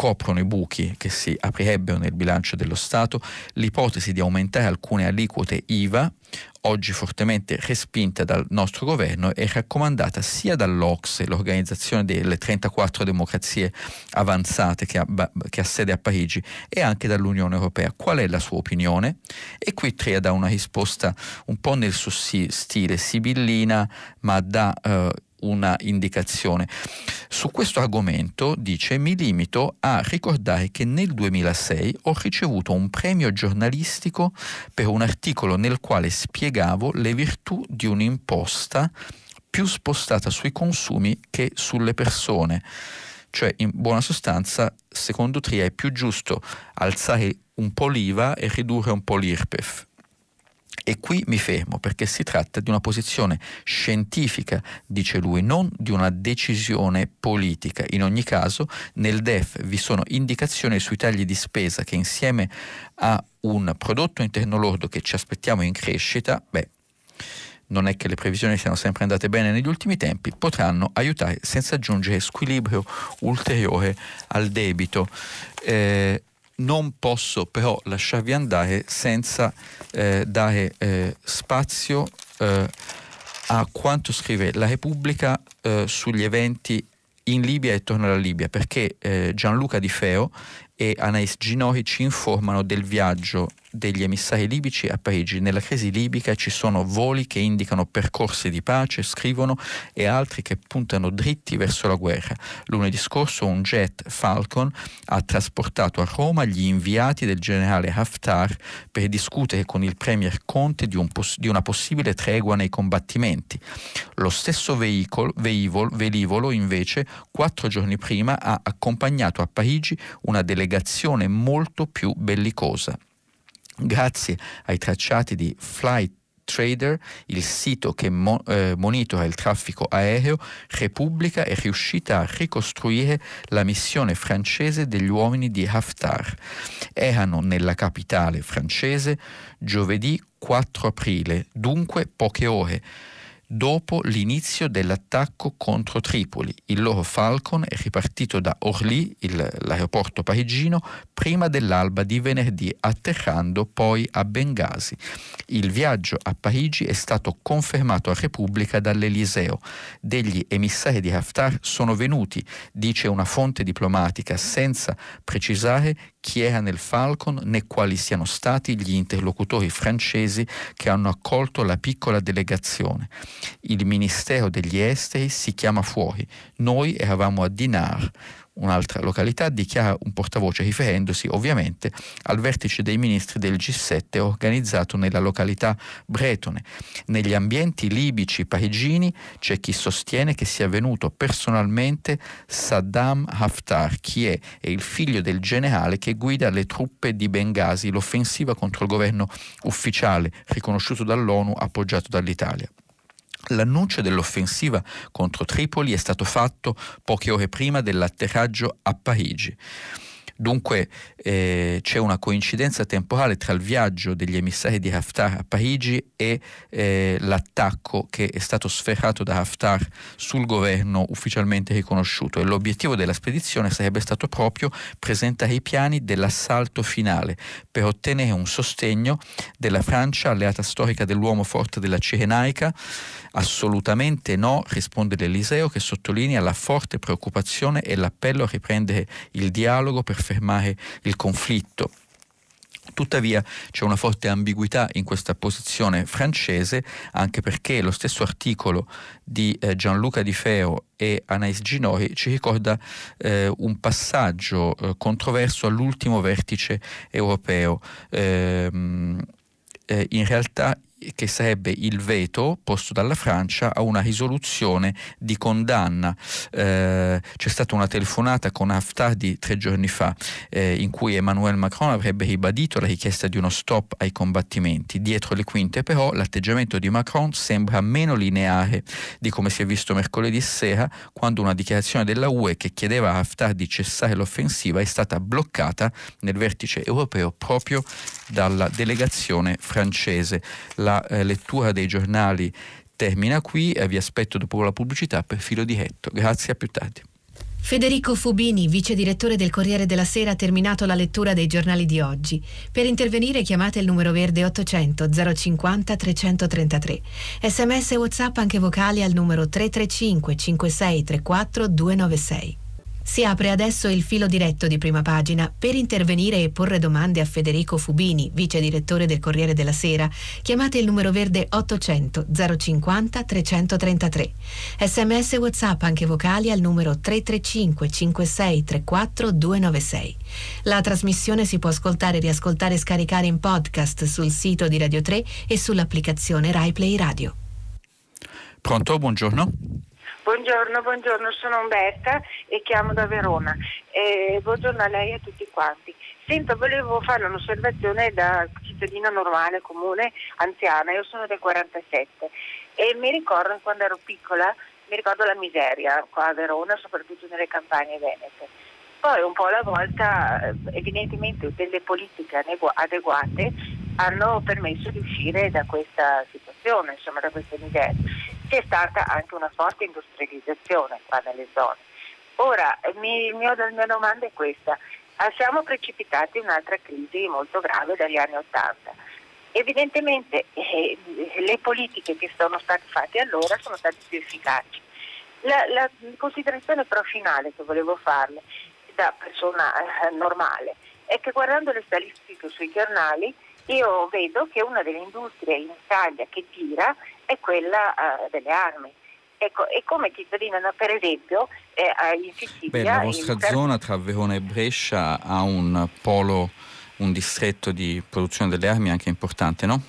coprono i buchi che si aprirebbero nel bilancio dello Stato, l'ipotesi di aumentare alcune aliquote IVA, oggi fortemente respinta dal nostro governo e raccomandata sia dall'Ocse, l'organizzazione delle 34 democrazie avanzate che ha, che ha, sede a Parigi, e anche dall'Unione Europea. Qual è la sua opinione? E qui Tria dà una risposta un po' nel suo stile sibillina, ma da... Uh, una indicazione. Su questo argomento, dice, mi limito a ricordare che nel 2006 ho ricevuto un premio giornalistico per un articolo nel quale spiegavo le virtù di un'imposta più spostata sui consumi che sulle persone. Cioè, in buona sostanza, secondo Tria è più giusto alzare un po' l'IVA e ridurre un po' l'IRPEF. E qui mi fermo perché si tratta di una posizione scientifica, dice lui, non di una decisione politica. In ogni caso, nel DEF vi sono indicazioni sui tagli di spesa che insieme a un prodotto interno lordo che ci aspettiamo in crescita, beh, non è che le previsioni siano sempre andate bene negli ultimi tempi, potranno aiutare senza aggiungere squilibrio ulteriore al debito. Eh, non posso però lasciarvi andare senza eh, dare eh, spazio eh, a quanto scrive la Repubblica eh, sugli eventi in Libia e attorno alla Libia, perché eh, Gianluca Di Feo e Anais Ginori ci informano del viaggio degli emissari libici a Parigi. Nella crisi libica ci sono voli che indicano percorsi di pace, scrivono, e altri che puntano dritti verso la guerra. Lunedì scorso un jet Falcon ha trasportato a Roma gli inviati del generale Haftar per discutere con il premier Conte di, un poss- di una possibile tregua nei combattimenti. Lo stesso veicolo, veivolo, velivolo, invece, quattro giorni prima ha accompagnato a Parigi una delegazione molto più bellicosa. Grazie ai tracciati di Flight Trader, il sito che mo- eh, monitora il traffico aereo, Repubblica è riuscita a ricostruire la missione francese degli uomini di Haftar. Erano nella capitale francese giovedì 4 aprile, dunque poche ore dopo l'inizio dell'attacco contro Tripoli. Il loro Falcon è ripartito da Orly, il, l'aeroporto parigino, prima dell'alba di venerdì, atterrando poi a Bengasi. Il viaggio a Parigi è stato confermato a Repubblica dall'Eliseo. Degli emissari di Haftar sono venuti, dice una fonte diplomatica, senza precisare chi era nel Falcon né quali siano stati gli interlocutori francesi che hanno accolto la piccola delegazione. Il Ministero degli Esteri si chiama fuori. Noi eravamo a Dinar, un'altra località, dichiara un portavoce riferendosi ovviamente al vertice dei ministri del G7 organizzato nella località bretone. Negli ambienti libici parigini c'è chi sostiene che sia venuto personalmente Saddam Haftar, chi è? È il figlio del generale che guida le truppe di Bengasi, l'offensiva contro il governo ufficiale riconosciuto dall'ONU appoggiato dall'Italia. L'annuncio dell'offensiva contro Tripoli è stato fatto poche ore prima dell'atterraggio a Parigi. Dunque eh, c'è una coincidenza temporale tra il viaggio degli emissari di Haftar a Parigi e eh, l'attacco che è stato sferrato da Haftar sul governo ufficialmente riconosciuto e l'obiettivo della spedizione sarebbe stato proprio presentare i piani dell'assalto finale per ottenere un sostegno della Francia, alleata storica dell'uomo forte della Cirenaica. Assolutamente no, risponde l'Eliseo che sottolinea la forte preoccupazione e l'appello a riprendere il dialogo per fermare il conflitto. Tuttavia c'è una forte ambiguità in questa posizione francese, anche perché lo stesso articolo di eh, Gianluca Di Feo e Anais Ginori ci ricorda eh, un passaggio eh, controverso all'ultimo vertice europeo. Ehm, eh, in realtà che sarebbe il veto posto dalla Francia a una risoluzione di condanna. Eh, c'è stata una telefonata con Haftar di tre giorni fa eh, in cui Emmanuel Macron avrebbe ribadito la richiesta di uno stop ai combattimenti. Dietro le quinte però l'atteggiamento di Macron sembra meno lineare di come si è visto mercoledì sera quando una dichiarazione della UE che chiedeva a Haftar di cessare l'offensiva è stata bloccata nel vertice europeo proprio dalla delegazione francese. La la eh, lettura dei giornali termina qui e vi aspetto dopo la pubblicità per filo diretto. Grazie, a più tardi. Federico Fubini, vice direttore del Corriere della Sera, ha terminato la lettura dei giornali di oggi. Per intervenire chiamate il numero verde 800 050 333. Sms e WhatsApp anche vocali al numero 335 5634 296. Si apre adesso il filo diretto di prima pagina. Per intervenire e porre domande a Federico Fubini, vice direttore del Corriere della Sera, chiamate il numero verde 800 050 333. Sms WhatsApp anche vocali al numero 335 5634 296. La trasmissione si può ascoltare, riascoltare e scaricare in podcast sul sito di Radio 3 e sull'applicazione RaiPlay Radio. Pronto, buongiorno. Buongiorno, buongiorno, sono Umberta e chiamo da Verona. Eh, buongiorno a lei e a tutti quanti. Sento, volevo fare un'osservazione da cittadina normale, comune, anziana, io sono del 47 e mi ricordo quando ero piccola, mi ricordo la miseria qua a Verona, soprattutto nelle campagne venete. Poi un po' alla volta, eh, evidentemente delle politiche adeguate hanno permesso di uscire da questa situazione, insomma da questa miseria c'è stata anche una forte industrializzazione qua nelle zone. Ora, mi, mio, la mia domanda è questa. Ah, siamo precipitati in un'altra crisi molto grave dagli anni Ottanta. Evidentemente eh, le politiche che sono state fatte allora sono state più efficaci. La, la considerazione però finale che volevo farle da persona eh, normale è che guardando le statistiche sui giornali io vedo che una delle industrie in Italia che tira è quella uh, delle armi. Ecco, e come cittadina, per esempio, eh, in Sicilia... Beh, la vostra in... zona tra Verona e Brescia ha un polo, un distretto di produzione delle armi anche importante, no?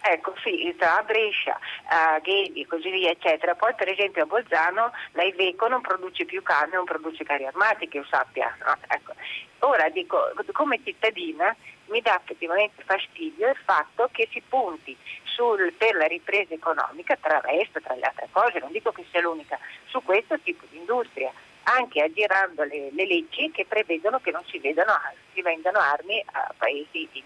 Ecco, sì, a Brescia, a Ghedi e così via, eccetera. Poi per esempio a Bolzano la Iveco non produce più carne, non produce carri armati, che io sappia. No? Ecco. Ora dico, come cittadina mi dà effettivamente fastidio il fatto che si punti sul, per la ripresa economica attraverso, tra le altre cose, non dico che sia l'unica, su questo tipo di industria, anche aggirando le, le leggi che prevedono che non si, vedano, si vendano armi a paesi in,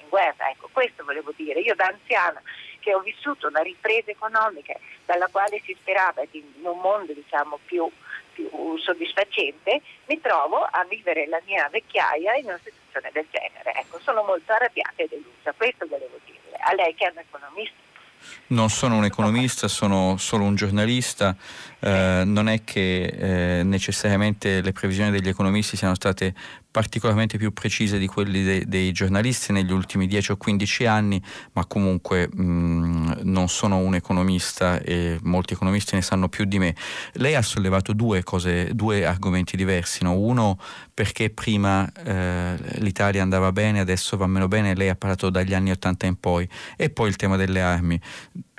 in guerra. Ecco, questo volevo dire. Io da anziana che ho vissuto una ripresa economica dalla quale si sperava in un mondo diciamo, più, più soddisfacente, mi trovo a vivere la mia vecchiaia in una situazione del genere. Ecco, sono molto arrabbiata e delusa, questo volevo dirle. A lei che è un economista? Non sono un economista, sono solo un giornalista, eh, non è che eh, necessariamente le previsioni degli economisti siano state particolarmente più precise di quelli de- dei giornalisti negli ultimi 10 o 15 anni, ma comunque mh, non sono un economista e molti economisti ne sanno più di me. Lei ha sollevato due cose, due argomenti diversi, no? uno perché prima eh, l'Italia andava bene, adesso va meno bene, lei ha parlato dagli anni 80 in poi, e poi il tema delle armi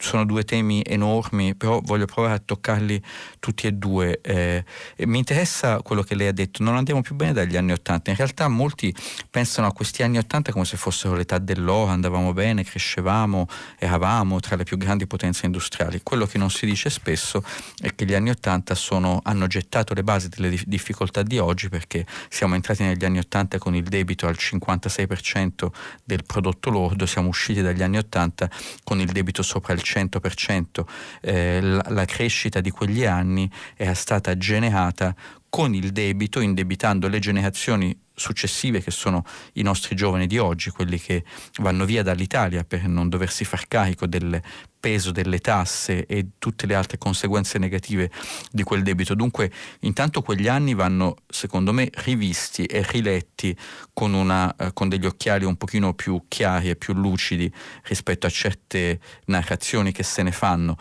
sono due temi enormi, però voglio provare a toccarli tutti e due. Eh, mi interessa quello che lei ha detto, non andiamo più bene dagli anni Ottanta, in realtà molti pensano a questi anni Ottanta come se fossero l'età dell'oro, andavamo bene, crescevamo, eravamo tra le più grandi potenze industriali. Quello che non si dice spesso è che gli anni Ottanta hanno gettato le basi delle difficoltà di oggi perché siamo entrati negli anni Ottanta con il debito al 56% del prodotto lordo, siamo usciti dagli anni Ottanta con il debito sopra il 100%, eh, la, la crescita di quegli anni era stata generata con il debito, indebitando le generazioni successive che sono i nostri giovani di oggi, quelli che vanno via dall'Italia per non doversi far carico del peso delle tasse e tutte le altre conseguenze negative di quel debito. Dunque, intanto quegli anni vanno, secondo me, rivisti e riletti con, una, eh, con degli occhiali un pochino più chiari e più lucidi rispetto a certe narrazioni che se ne fanno.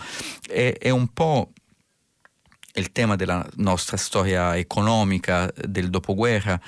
È, è un po' il tema della nostra storia economica del dopoguerra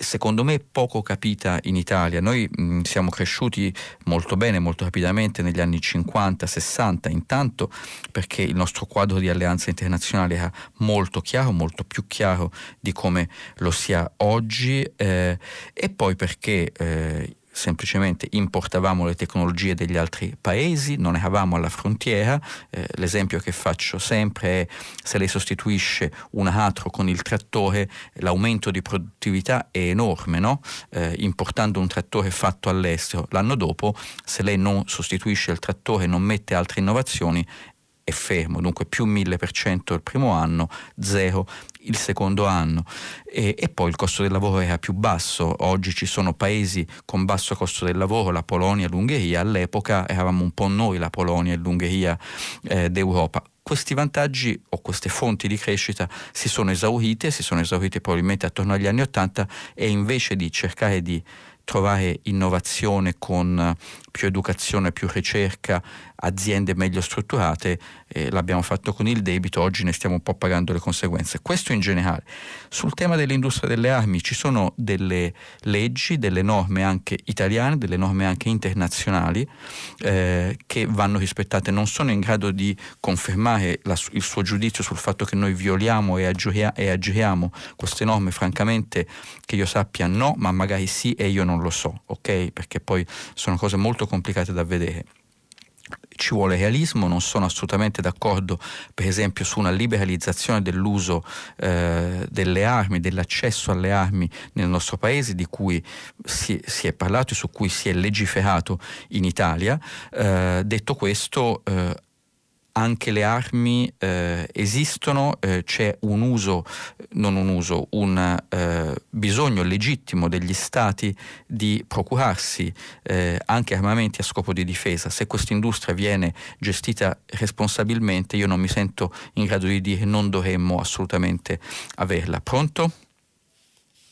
secondo me poco capita in Italia. Noi mh, siamo cresciuti molto bene, molto rapidamente negli anni 50-60, intanto perché il nostro quadro di alleanza internazionale era molto chiaro, molto più chiaro di come lo sia oggi eh, e poi perché eh, semplicemente importavamo le tecnologie degli altri paesi, non eravamo alla frontiera. Eh, l'esempio che faccio sempre è se lei sostituisce un aratro con il trattore, l'aumento di produttività è enorme, no? eh, importando un trattore fatto all'estero. L'anno dopo, se lei non sostituisce il trattore e non mette altre innovazioni, è fermo, dunque più 1000% il primo anno, zero il secondo anno. E, e, poi il costo del lavoro era più basso. Oggi ci sono paesi con basso costo del lavoro, la Polonia, l'Ungheria, all'epoca eravamo un po' noi la Polonia e l'Ungheria eh, d'Europa. Questi vantaggi o queste fonti di crescita si sono esaurite, si sono esaurite probabilmente attorno agli anni Ottanta e invece di cercare di trovare innovazione con più educazione, più ricerca, aziende meglio strutturate, eh, l'abbiamo fatto con il debito, oggi ne stiamo un po' pagando le conseguenze. Questo in generale. Sul tema dell'industria delle armi ci sono delle leggi, delle norme anche italiane, delle norme anche internazionali eh, che vanno rispettate. Non sono in grado di confermare la, il suo giudizio sul fatto che noi violiamo e, aggiria, e aggiriamo queste norme, francamente che io sappia no, ma magari sì e io non lo so, ok? Perché poi sono cose molto complicate da vedere ci vuole realismo, non sono assolutamente d'accordo per esempio su una liberalizzazione dell'uso eh, delle armi, dell'accesso alle armi nel nostro paese di cui si, si è parlato e su cui si è legiferato in Italia. Eh, detto questo, eh, anche le armi eh, esistono, eh, c'è un uso, non un uso, un eh, bisogno legittimo degli stati di procurarsi eh, anche armamenti a scopo di difesa. Se questa industria viene gestita responsabilmente, io non mi sento in grado di dire non dovremmo assolutamente averla. Pronto?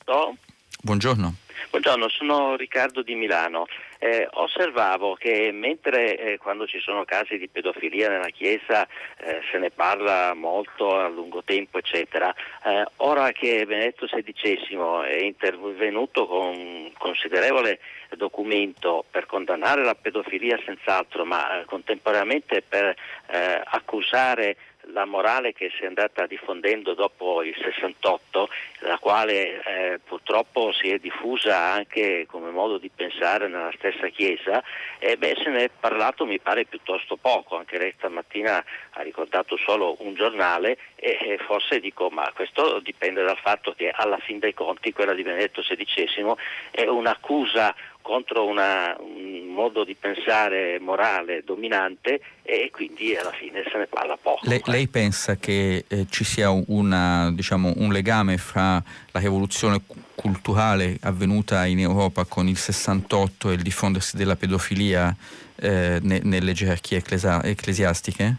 No. Buongiorno. Buongiorno, sono Riccardo di Milano. Eh, osservavo che mentre eh, quando ci sono casi di pedofilia nella Chiesa eh, se ne parla molto a lungo tempo, eccetera, eh, ora che Benedetto XVI è intervenuto con un considerevole documento per condannare la pedofilia senz'altro, ma eh, contemporaneamente per eh, accusare la morale che si è andata diffondendo dopo il 68, la quale eh, purtroppo si è diffusa anche come modo di pensare nella stessa Chiesa, eh, beh, se ne è parlato mi pare piuttosto poco, anche lei stamattina ha ricordato solo un giornale e, e forse dico ma questo dipende dal fatto che alla fin dei conti quella di Benedetto XVI è un'accusa contro una, un modo di pensare morale dominante e quindi alla fine se ne parla poco. Lei, lei pensa che eh, ci sia una, diciamo, un legame fra la rivoluzione culturale avvenuta in Europa con il 68 e il diffondersi della pedofilia eh, ne, nelle gerarchie ecclesi- ecclesiastiche?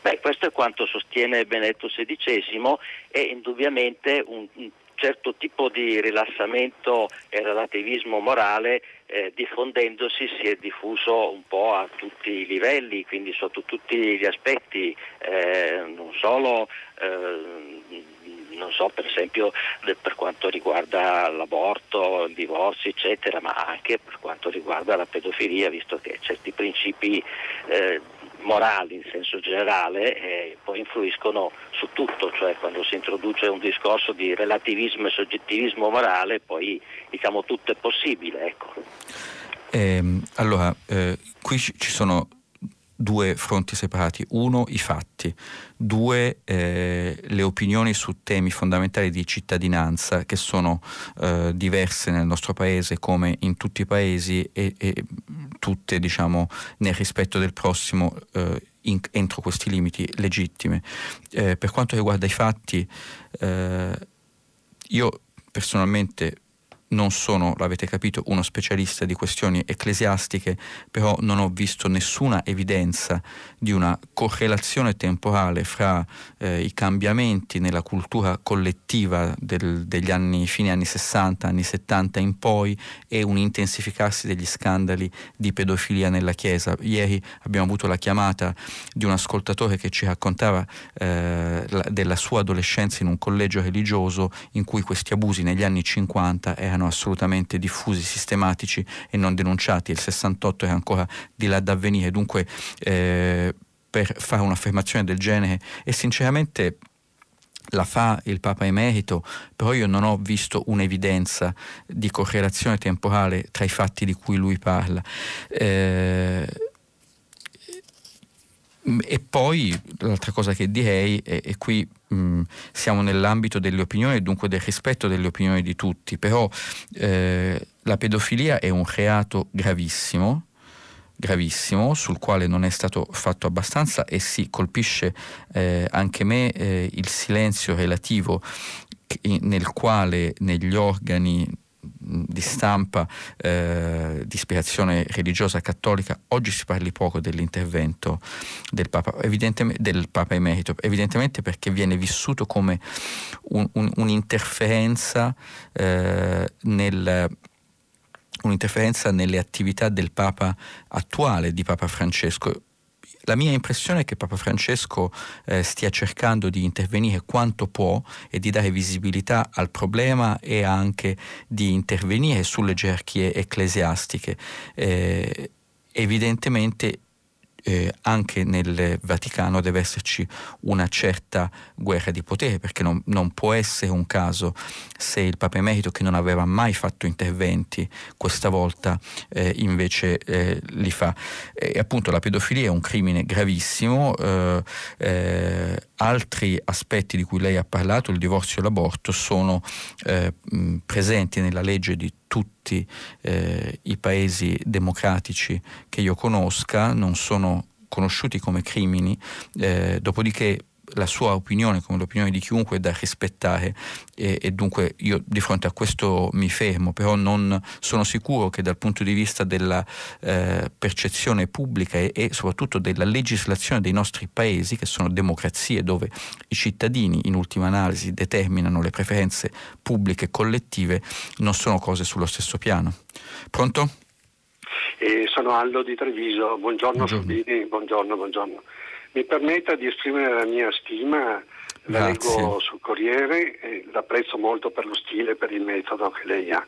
Beh, questo è quanto sostiene Benedetto XVI e indubbiamente un, un certo tipo di rilassamento e relativismo morale eh, diffondendosi si è diffuso un po' a tutti i livelli, quindi sotto tutti gli aspetti, eh, non solo eh, non so, per esempio per quanto riguarda l'aborto, il divorzio, eccetera, ma anche per quanto riguarda la pedofilia, visto che certi principi eh, morali in senso generale eh, poi influiscono su tutto, cioè quando si introduce un discorso di relativismo e soggettivismo morale poi diciamo tutto è possibile. Ecco. Eh, allora, eh, qui ci sono due fronti separati, uno i fatti, due eh, le opinioni su temi fondamentali di cittadinanza che sono eh, diverse nel nostro paese come in tutti i paesi e, e tutte diciamo nel rispetto del prossimo eh, in, entro questi limiti legittime. Eh, per quanto riguarda i fatti, eh, io personalmente non sono, l'avete capito, uno specialista di questioni ecclesiastiche, però non ho visto nessuna evidenza di una correlazione temporale fra eh, i cambiamenti nella cultura collettiva del, degli anni, fine anni 60, anni 70 in poi e un intensificarsi degli scandali di pedofilia nella Chiesa. Ieri abbiamo avuto la chiamata di un ascoltatore che ci raccontava eh, la, della sua adolescenza in un collegio religioso in cui questi abusi negli anni 50 erano erano assolutamente diffusi, sistematici e non denunciati, il 68 è ancora di là da avvenire, dunque eh, per fare un'affermazione del genere e sinceramente la fa il Papa Emerito, però io non ho visto un'evidenza di correlazione temporale tra i fatti di cui lui parla. Eh, e poi l'altra cosa che direi, e, qui mh, siamo nell'ambito delle opinioni dunque del rispetto delle opinioni di tutti, però eh, la pedofilia è un reato gravissimo, gravissimo sul quale non è stato fatto abbastanza e si colpisce eh, anche me eh, il silenzio relativo nel quale negli organi di stampa eh, di ispirazione religiosa cattolica, oggi si parli poco dell'intervento del Papa, del Papa emerito, evidentemente perché viene vissuto come un, un, un'interferenza, eh, nel, un'interferenza nelle attività del Papa attuale, di Papa Francesco la mia impressione è che Papa Francesco eh, stia cercando di intervenire quanto può e di dare visibilità al problema e anche di intervenire sulle gerarchie ecclesiastiche. Eh, evidentemente eh, anche nel Vaticano deve esserci una certa guerra di potere, perché non, non, può essere un caso se il Papa Emerito, che non aveva mai fatto interventi, questa volta eh, invece eh, li fa. E appunto la pedofilia è un crimine gravissimo, eh, eh, altri aspetti di cui lei ha parlato, il divorzio e l'aborto, sono eh, presenti nella legge di tutti eh, i paesi democratici che io conosca, non sono conosciuti come crimini, eh, dopodiché la sua opinione come l'opinione di chiunque è da rispettare e, e, dunque io di fronte a questo mi fermo, però non sono sicuro che dal punto di vista della eh, percezione pubblica e, e, soprattutto della legislazione dei nostri paesi, che sono democrazie dove i cittadini in ultima analisi determinano le preferenze pubbliche e collettive, non sono cose sullo stesso piano. Pronto? Eh, sono Aldo di Treviso, buongiorno, buongiorno. Buongiorno, buongiorno. Mi permetta di esprimere la mia stima, la leggo sul Corriere e l'apprezzo molto per lo stile e per il metodo che lei ha.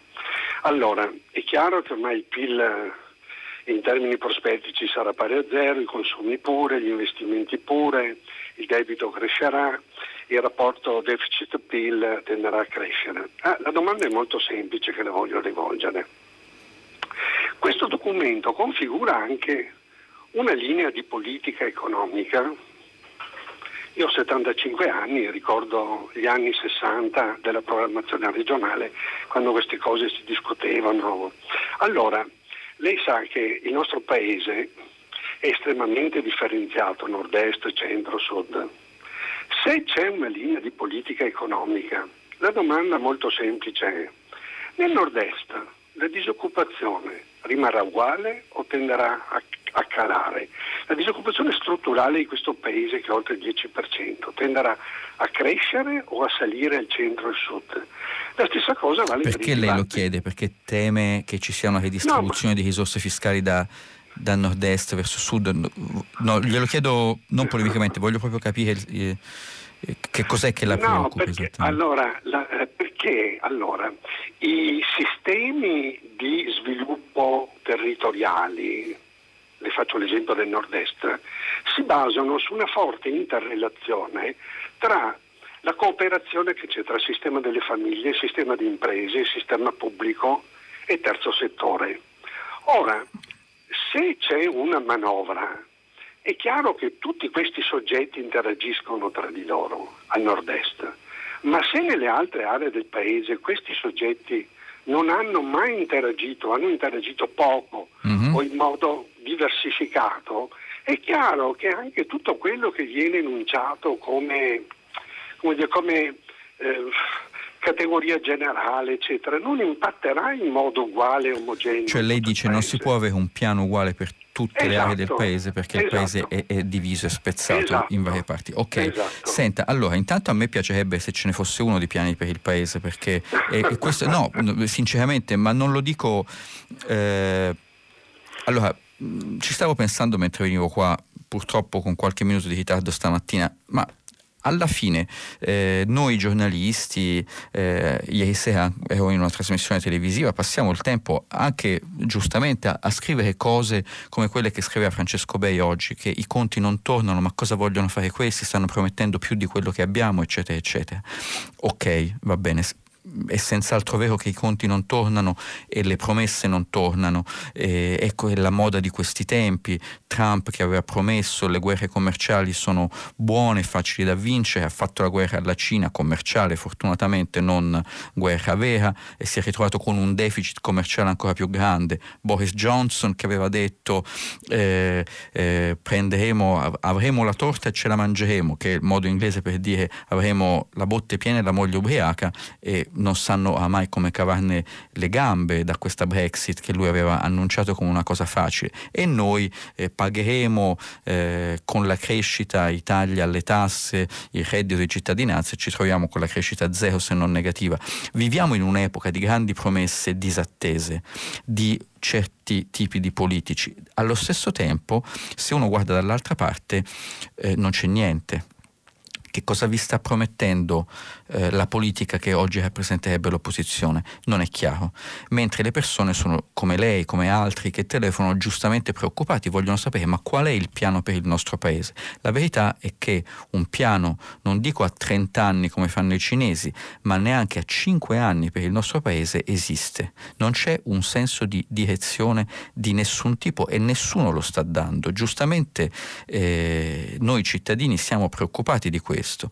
Allora, è chiaro che ormai il PIL eh, in termini prospettici sarà pari a zero, i consumi pure, gli investimenti pure, il debito crescerà, il rapporto deficit-PIL tenderà a crescere. Ah, la domanda è molto semplice che le voglio rivolgere. Questo documento configura anche una linea di politica economica Io ho 75 anni, ricordo gli anni 60 della programmazione regionale, quando queste cose si discutevano. Allora, lei sa che il nostro paese è estremamente differenziato, nord-est, centro, sud. Se c'è una linea di politica economica, la domanda molto semplice è, nel nord-est la disoccupazione rimarrà uguale o tenderà a, a, calare? La disoccupazione strutturale di questo paese, che è oltre il 10%, tenderà a crescere o a salire al centro e al sud? La stessa cosa vale Perché per lei lo chiede? Perché teme che ci sia una ridistribuzione no, ma... di risorse fiscali da, da nord-est verso sud? No, glielo chiedo non polemicamente, voglio proprio capire eh, che cos'è che la preoccupa. No, perché, allora, la, eh, perché allora, i sistemi di sviluppo territoriali, le faccio l'esempio del nord-est, si basano su una forte interrelazione tra la cooperazione che c'è tra il sistema delle famiglie, il sistema di imprese, il sistema pubblico e terzo settore. Ora, se c'è una manovra, è chiaro che tutti questi soggetti interagiscono tra di loro al nord-est, ma se nelle altre aree del paese questi soggetti non hanno mai interagito, hanno interagito poco mm-hmm. o in modo diversificato, è chiaro che anche tutto quello che viene enunciato come, come, dire, come eh, categoria generale, eccetera, non impatterà in modo uguale e omogeneo. Cioè lei dice non si può avere un piano uguale per tutte esatto, le aree del esatto, paese perché esatto. il paese è, è, diviso e spezzato esatto, in varie parti. Ok, esatto. senta, allora intanto a me piacerebbe se ce ne fosse uno di piani per il paese perché e, e questo, no, sinceramente, ma non lo dico... Eh, allora, ci stavo pensando mentre venivo qua, purtroppo con qualche minuto di ritardo stamattina, ma alla fine eh, noi giornalisti, eh, ieri sera ero in una trasmissione televisiva, passiamo il tempo anche giustamente a, a, scrivere cose come quelle che scriveva Francesco Bei oggi, che i conti non tornano, ma cosa vogliono fare questi? Stanno promettendo più di quello che abbiamo, eccetera, eccetera. Ok, va bene, è senz'altro vero che i conti non tornano e le promesse non tornano. Eh, ecco è la moda di questi tempi. Trump che aveva promesso le guerre commerciali sono buone, facili da vincere, ha fatto la guerra alla Cina commerciale, fortunatamente non guerra vera, e si è ritrovato con un deficit commerciale ancora più grande. Boris Johnson che aveva detto eh, eh, avremo la torta e ce la mangeremo, che è il modo inglese per dire avremo la botte piena e la moglie ubriaca. E non sanno mai come cavarne le gambe da questa Brexit che lui aveva annunciato come una cosa facile e noi eh, pagheremo eh, con la crescita i tagli alle tasse, il reddito di cittadinanza e ci troviamo con la crescita zero se non negativa. Viviamo in un'epoca di grandi promesse disattese, di certi tipi di politici. Allo stesso tempo, se uno guarda dall'altra parte, eh, non c'è niente che cosa vi sta promettendo eh, la politica che oggi rappresenterebbe l'opposizione? Non è chiaro. Mentre le persone sono come lei, come altri che telefonano giustamente preoccupati, vogliono sapere ma qual è il piano per il nostro paese? La verità è che un piano, non dico a 30 anni come fanno i cinesi, ma neanche a 5 anni per il nostro paese esiste. Non c'è un senso di direzione di nessun tipo e nessuno lo sta dando. Giustamente eh, noi cittadini siamo preoccupati di questo.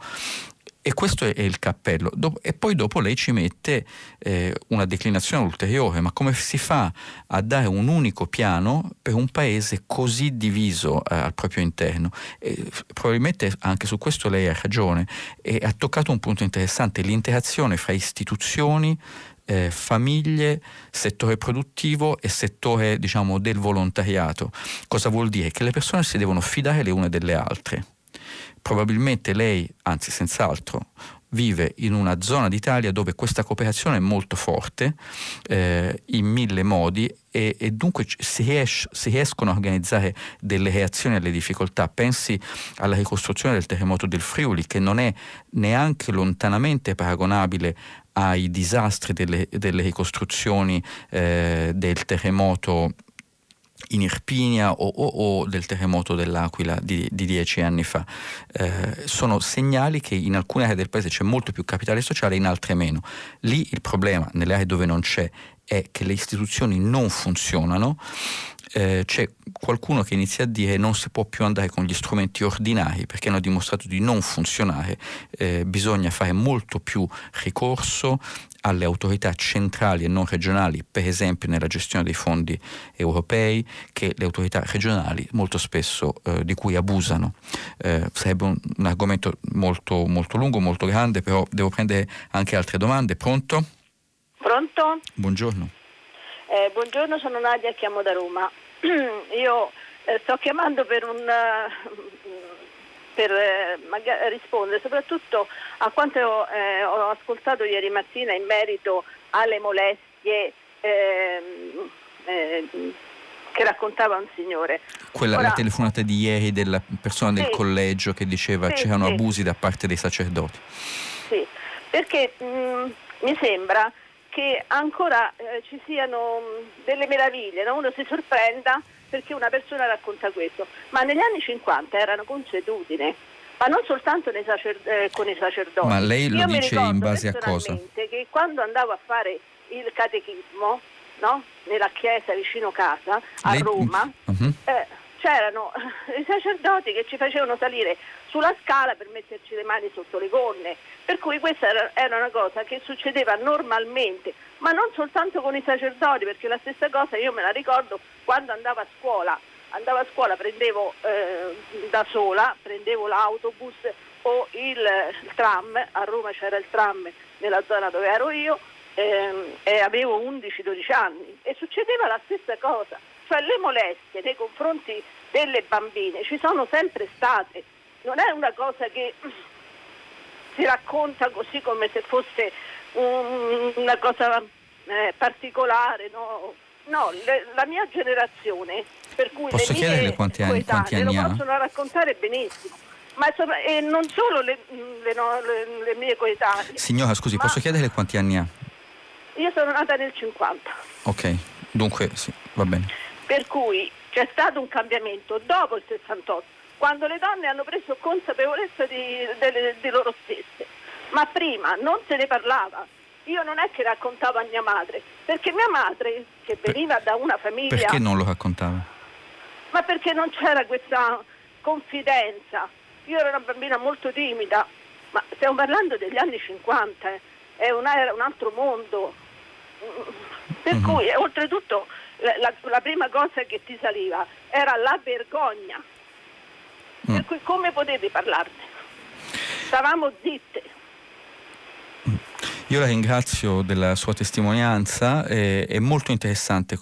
E questo è il cappello. e poi dopo lei ci mette eh, una declinazione ulteriore, ma come si fa a dare un unico piano per un paese così diviso eh, al proprio interno? E, probabilmente anche su questo lei ha ragione e ha toccato un punto interessante, l'interazione fra istituzioni, eh, famiglie, settore produttivo e settore diciamo, del volontariato. Cosa vuol dire? Che le persone si devono fidare le une delle altre probabilmente lei, anzi senz'altro, vive in una zona d'Italia dove questa cooperazione è molto forte eh, in mille modi e, e dunque si, ries- si, riescono a organizzare delle reazioni alle difficoltà. Pensi alla ricostruzione del terremoto del Friuli che non è neanche lontanamente paragonabile ai disastri delle, delle ricostruzioni eh, del terremoto in Irpinia o, o, o, del terremoto dell'Aquila di, di dieci anni fa. Eh, sono segnali che in alcune aree del paese c'è molto più capitale sociale, in altre meno. Lì il problema, nelle aree dove non c'è, è che le istituzioni non funzionano, eh, c'è qualcuno che inizia a dire non si può più andare con gli strumenti ordinari perché hanno dimostrato di non funzionare, eh, bisogna fare molto più ricorso alle autorità centrali e non regionali, per esempio nella gestione dei fondi europei, che le autorità regionali molto spesso eh, di cui abusano. Eh, sarebbe un, un argomento molto, molto lungo, molto grande, però devo prendere anche altre domande. Pronto? Pronto? Buongiorno. Eh, buongiorno, sono Nadia, chiamo da Roma. Io eh, sto chiamando per, un, per eh, rispondere soprattutto a quanto eh, ho ascoltato ieri mattina in merito alle molestie ehm, eh, che raccontava un signore. Quella Ora, la telefonata di ieri della persona del sì, collegio che diceva sì, c'erano sì. abusi da parte dei sacerdoti. Sì, perché mh, mm, mi sembra che ancora eh, ci siano mh, delle meraviglie, no? uno si sorprenda perché una persona racconta questo, ma negli anni 50 erano consuetudine, ma non soltanto sacer- eh, con i sacerdoti. Ma lei lo Io dice in base a cosa? che quando andavo a fare il catechismo, no? nella chiesa vicino casa, a lei... Roma, uh-huh. eh, c'erano i sacerdoti che ci facevano salire sulla scala per metterci le mani sotto le gonne, per cui questa era, una cosa che succedeva normalmente, ma non soltanto con i sacerdoti, perché la stessa cosa io me la ricordo quando andavo a scuola. Andavo a scuola, prendevo eh, da sola, prendevo l'autobus o il, il, tram, a Roma c'era il tram nella zona dove ero io ehm, e avevo 11-12 anni. E succedeva la stessa cosa cioè le molestie nei confronti delle bambine ci sono sempre state, non è una cosa che si racconta così come se fosse un, una cosa eh, particolare, no? No, le, la mia generazione, per cui Posso le mie quanti anni, quanti anni lo possono raccontare benissimo. Ma insomma, e non solo le, le, no, le mie coetanee. Signora, scusi, posso chiederle quanti anni ha? Io sono nata nel 50. Ok, dunque sì, va bene. Per cui c'è stato un cambiamento dopo il 68, quando le donne hanno preso consapevolezza di, di, di loro stesse, ma prima non se ne parlava. Io non è che raccontavo a mia madre, perché mia madre, che veniva da una famiglia... Perché non lo raccontava? Ma perché non c'era questa confidenza. Io ero una bambina molto timida, ma stiamo parlando degli anni 50, eh. è una, era un altro mondo. Per uh-huh. cui, oltretutto, la, la, prima cosa che ti saliva era la vergogna. Mm. Per cui come potevi parlarne? Stavamo zitte. Io la ringrazio della sua testimonianza, è, è molto interessante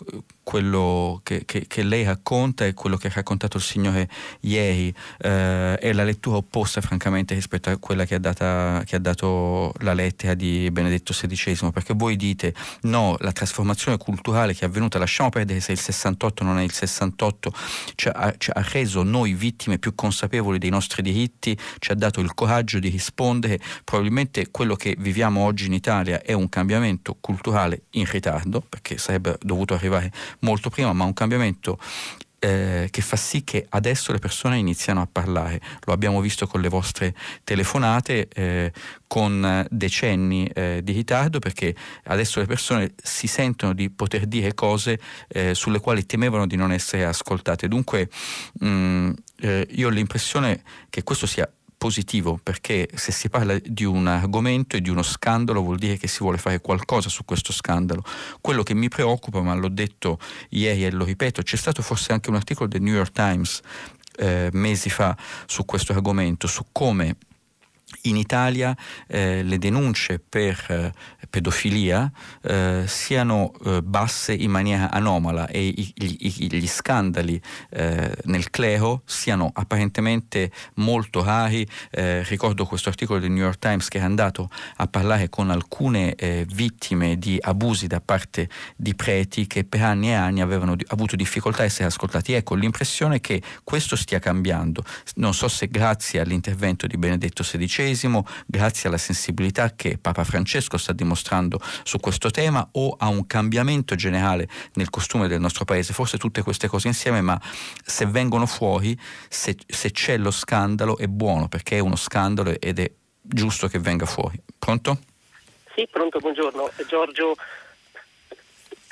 quello che, che, che, lei racconta e quello che ha raccontato il Signore ieri. Eh, è la lettura opposta francamente rispetto a quella che ha, data, che ha, dato la lettera di Benedetto XVI perché voi dite no, la trasformazione culturale che è avvenuta lasciamo perdere se il 68 non è il 68 ci ha, ci ha reso noi vittime più consapevoli dei nostri diritti ci ha dato il coraggio di rispondere. Probabilmente quello che viviamo oggi in Italia è un cambiamento culturale in ritardo perché sarebbe dovuto arrivare molto prima, ma un cambiamento eh, che fa sì che adesso le persone iniziano a parlare. Lo abbiamo visto con le vostre telefonate, eh, con decenni eh, di ritardo, perché adesso le persone si sentono di poter dire cose eh, sulle quali temevano di non essere ascoltate. Dunque mh, mm, eh, io ho l'impressione che questo sia positivo perché se si parla di un argomento e di uno scandalo vuol dire che si vuole fare qualcosa su questo scandalo. Quello che mi preoccupa, ma l'ho detto ieri e lo ripeto, c'è stato forse anche un articolo del New York Times eh, mesi fa su questo argomento, su come in Italia eh, le denunce per eh, pedofilia eh, siano eh, basse in maniera anomala e i, gli, gli, scandali eh, nel clero siano apparentemente molto rari. Eh, ricordo questo articolo del New York Times che è andato a parlare con alcune vittime di abusi da parte di preti che per anni e anni avevano di, avuto difficoltà a essere ascoltati. Ecco, l'impressione che questo stia cambiando. Non so se grazie all'intervento di Benedetto XVI grazie alla sensibilità che Papa Francesco sta dimostrando su questo tema o a un cambiamento generale nel costume del nostro paese. Forse tutte queste cose insieme, ma se vengono fuori, se, se c'è lo scandalo è buono perché è uno scandalo ed è giusto che venga fuori. Pronto? Sì, pronto, buongiorno. Giorgio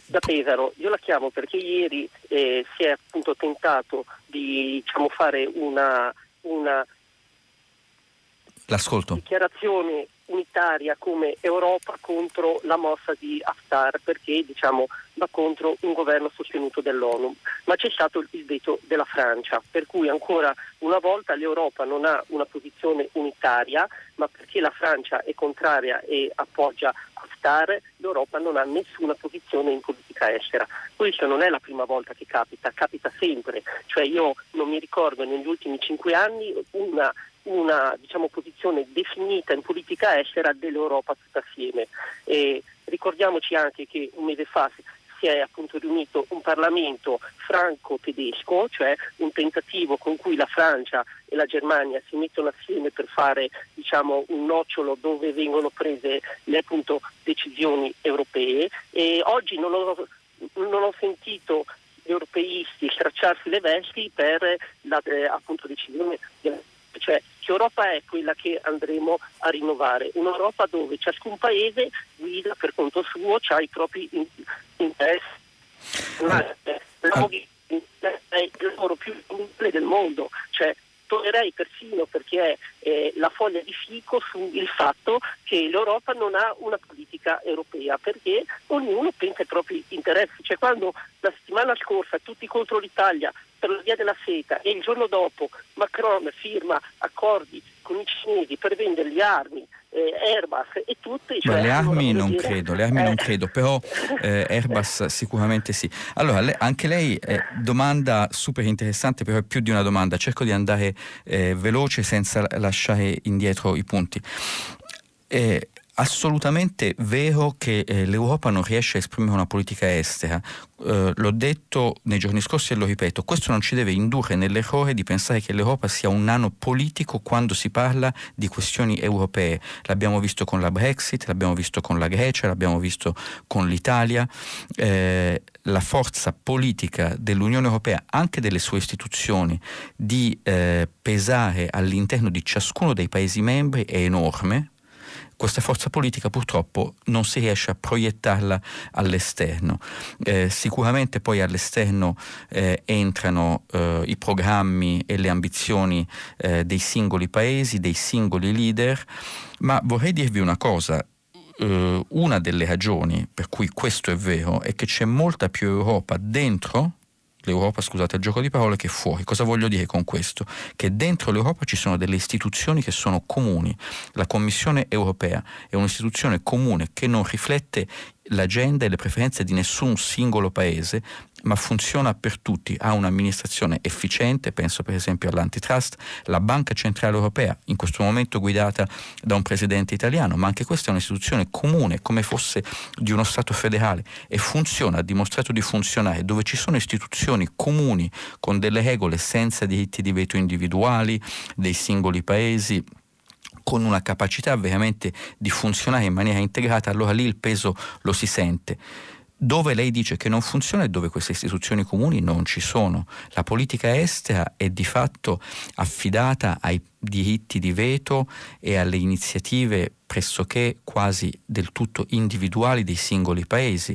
da Pesaro. Io la chiamo perché ieri eh, si è appunto tentato di diciamo, fare una, una dichiarazione unitaria come Europa contro la mossa di Haftar perché diciamo, va contro un governo sostenuto dall'ONU. Ma c'è stato il veto della Francia, per cui ancora una volta l'Europa non ha una posizione unitaria, ma perché la Francia è contraria e appoggia Haftar, l'Europa non ha nessuna posizione in politica estera. Questo non è la prima volta che capita, capita sempre. Cioè io non mi ricordo negli ultimi cinque anni una una diciamo, posizione definita in politica estera dell'Europa tutta assieme. E ricordiamoci anche che un mese fa si è appunto riunito un Parlamento franco-tedesco, cioè un tentativo con cui la Francia e la Germania si mettono assieme per fare diciamo, un nocciolo dove vengono prese le appunto, decisioni europee e oggi non ho, non ho sentito europeisti stracciarsi le vesti per la eh, appunto, decisione cioè che Europa è quella che andremo a rinnovare, un'Europa dove ciascun paese guida per conto suo, ha i propri interessi. Ma, eh, è il lavoro più utile del mondo, cioè tornerei persino perché è eh, la foglia di fico sul fatto che l'Europa non ha una politica europea perché ognuno pensa ai propri interessi. Cioè quando la settimana scorsa tutti contro l'Italia per la via della seta e il giorno dopo Macron firma accordi con i cinesi per vendergli armi, eh, Airbus e tutte. Cioè, le armi non dire, credo, le armi eh. non credo, però eh, Airbus sicuramente sì. Allora, le, anche lei, eh, domanda super interessante, però è più di una domanda, cerco di andare eh, veloce senza lasciare indietro i punti. Eh, assolutamente vero che eh, l'Europa non riesce a esprimere una politica estera. Eh, l'ho detto nei giorni scorsi e lo ripeto, questo non ci deve indurre nell'errore di pensare che l'Europa sia un nano politico quando si parla di questioni europee. L'abbiamo visto con la Brexit, l'abbiamo visto con la Grecia, l'abbiamo visto con l'Italia. Eh, la forza politica dell'Unione Europea, anche delle sue istituzioni, di eh, pesare all'interno di ciascuno dei Paesi membri è enorme questa forza politica purtroppo non si riesce a proiettarla all'esterno. Eh, sicuramente poi all'esterno eh, entrano eh, i programmi e le ambizioni eh, dei singoli paesi, dei singoli leader, ma vorrei dirvi una cosa, Uh, una delle ragioni per cui questo è vero è che c'è molta più Europa dentro l'Europa, scusate il gioco di parole, che fuori. Cosa voglio dire con questo? Che dentro l'Europa ci sono delle istituzioni che sono comuni. La Commissione europea è un'istituzione comune che non riflette l'agenda e le preferenze di nessun singolo paese, ma funziona per tutti, ha un'amministrazione efficiente, penso per esempio all'antitrust, la Banca Centrale Europea, in questo momento guidata da un presidente italiano, ma anche questa è un'istituzione comune, come fosse di uno Stato federale, e funziona, ha dimostrato di funzionare, dove ci sono istituzioni comuni con delle regole senza diritti di veto individuali dei singoli paesi con una capacità veramente di funzionare in maniera integrata, allora lì il peso lo si sente. Dove lei dice che non funziona e dove queste istituzioni comuni non ci sono. La politica estera è di fatto affidata ai diritti di veto e alle iniziative pressoché quasi del tutto individuali dei singoli paesi.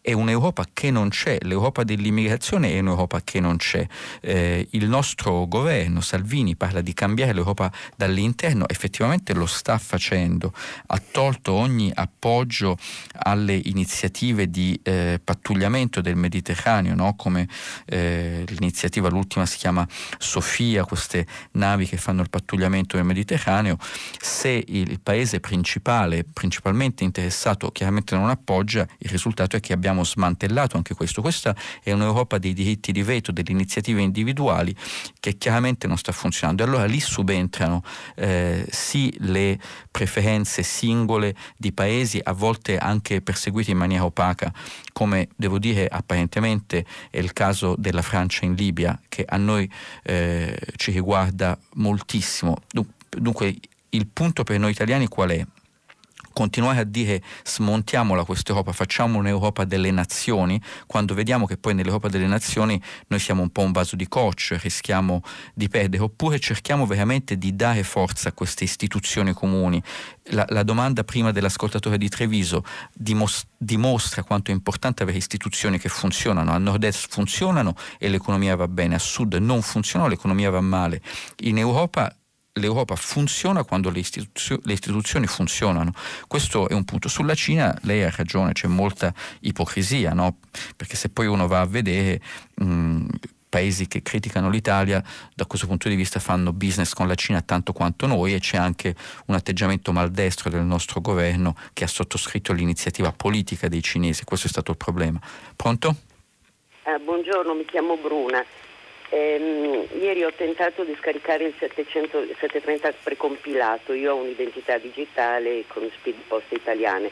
È un'Europa che non c'è, l'Europa dell'immigrazione è un'Europa che non c'è. Eh, il nostro governo, Salvini, parla di cambiare l'Europa dall'interno, effettivamente lo sta facendo, ha tolto ogni appoggio alle iniziative di eh, pattugliamento del Mediterraneo, no? come eh, l'iniziativa, l'ultima si chiama Sofia, queste navi che fanno il pattugliamento del Mediterraneo, se il paese principale, principalmente interessato, chiaramente non appoggia, il risultato è che abbiamo smantellato anche questo. Questa è un'Europa dei diritti di veto, delle iniziative individuali che chiaramente non sta funzionando. E allora lì subentrano eh, sì le preferenze singole di paesi, a volte anche perseguiti in maniera opaca, come devo dire apparentemente è il caso della Francia in Libia, che a noi eh, ci riguarda moltissimo. Dunque il punto per noi italiani qual è? continuare a dire smontiamola questa Europa, facciamo un'Europa delle nazioni, quando vediamo che poi nell'Europa delle nazioni noi siamo un po' un vaso di coccio, rischiamo di perdere, oppure cerchiamo veramente di dare forza a queste istituzioni comuni. La, la domanda prima dell'ascoltatore di Treviso dimos- dimostra quanto è importante avere istituzioni che funzionano, a nord-est funzionano e l'economia va bene, a sud non funzionano, l'economia va male. In Europa l'Europa funziona quando le, istituzio- le, istituzioni funzionano. Questo è un punto. Sulla Cina lei ha ragione, c'è molta ipocrisia, no? perché se poi uno va a vedere... Mh, paesi che criticano l'Italia da questo punto di vista fanno business con la Cina tanto quanto noi e c'è anche un atteggiamento maldestro del nostro governo che ha sottoscritto l'iniziativa politica dei cinesi, questo è stato il problema. Pronto? Eh, buongiorno, mi chiamo Bruna. Eh, ieri ho tentato di scaricare il 700, 730 precompilato, io ho un'identità digitale con speed post italiane.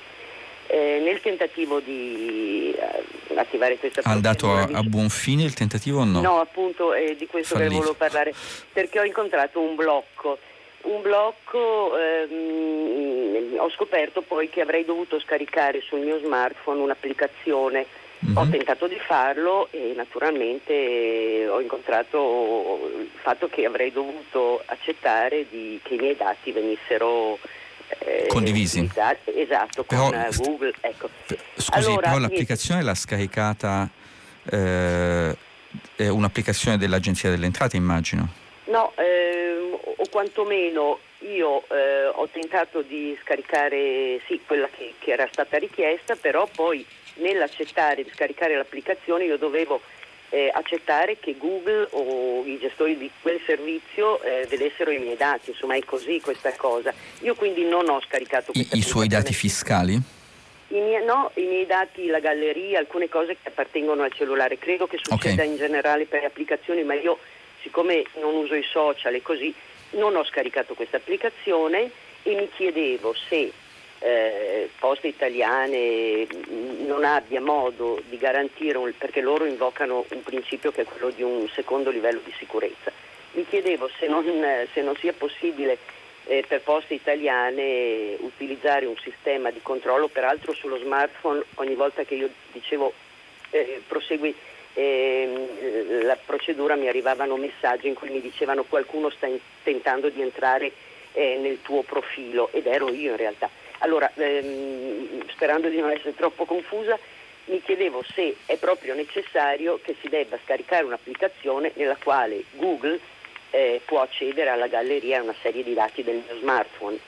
Eh, nel tentativo di uh, attivare questa. È andato a, a, buon fine il tentativo o no? No, appunto è di questo Fallito. che volevo parlare, perché ho incontrato un blocco. Un blocco, ehm, ho scoperto poi che avrei dovuto scaricare sul mio smartphone un'applicazione Mm-hmm. Ho tentato di farlo e naturalmente ho incontrato il fatto che avrei dovuto accettare di, che i miei dati venissero eh, condivisi. Esatto, però, con Google. Ecco. Scusi, allora, però l'applicazione l'ha scaricata eh, è un'applicazione dell'Agenzia delle Entrate, immagino. No, ehm, o quantomeno io eh, ho tentato di scaricare sì, quella che, che era stata richiesta, però poi nell'accettare di scaricare l'applicazione io dovevo eh, accettare che Google o i gestori di quel servizio eh, vedessero i miei dati, insomma è così questa cosa. Io quindi non ho scaricato I, I suoi dati fiscali? I miei, no, i miei dati, la galleria, alcune cose che appartengono al cellulare. Credo che succeda okay. in generale per le applicazioni, ma io siccome non uso i social e così, non ho scaricato questa applicazione e mi chiedevo se eh, Poste Italiane non abbia modo di garantire, un, perché loro invocano un principio che è quello di un secondo livello di sicurezza. Mi chiedevo se non, se non sia possibile eh, per Poste Italiane utilizzare un sistema di controllo, peraltro sullo smartphone ogni volta che io dicevo eh, prosegui eh, la procedura mi arrivavano messaggi in cui mi dicevano qualcuno sta in, tentando di entrare eh, nel tuo profilo ed ero io in realtà. Allora, ehm, sperando di non essere troppo confusa, mi chiedevo se è proprio necessario che si debba scaricare un'applicazione nella quale Google eh, può accedere alla galleria a una serie di dati del mio smartphone.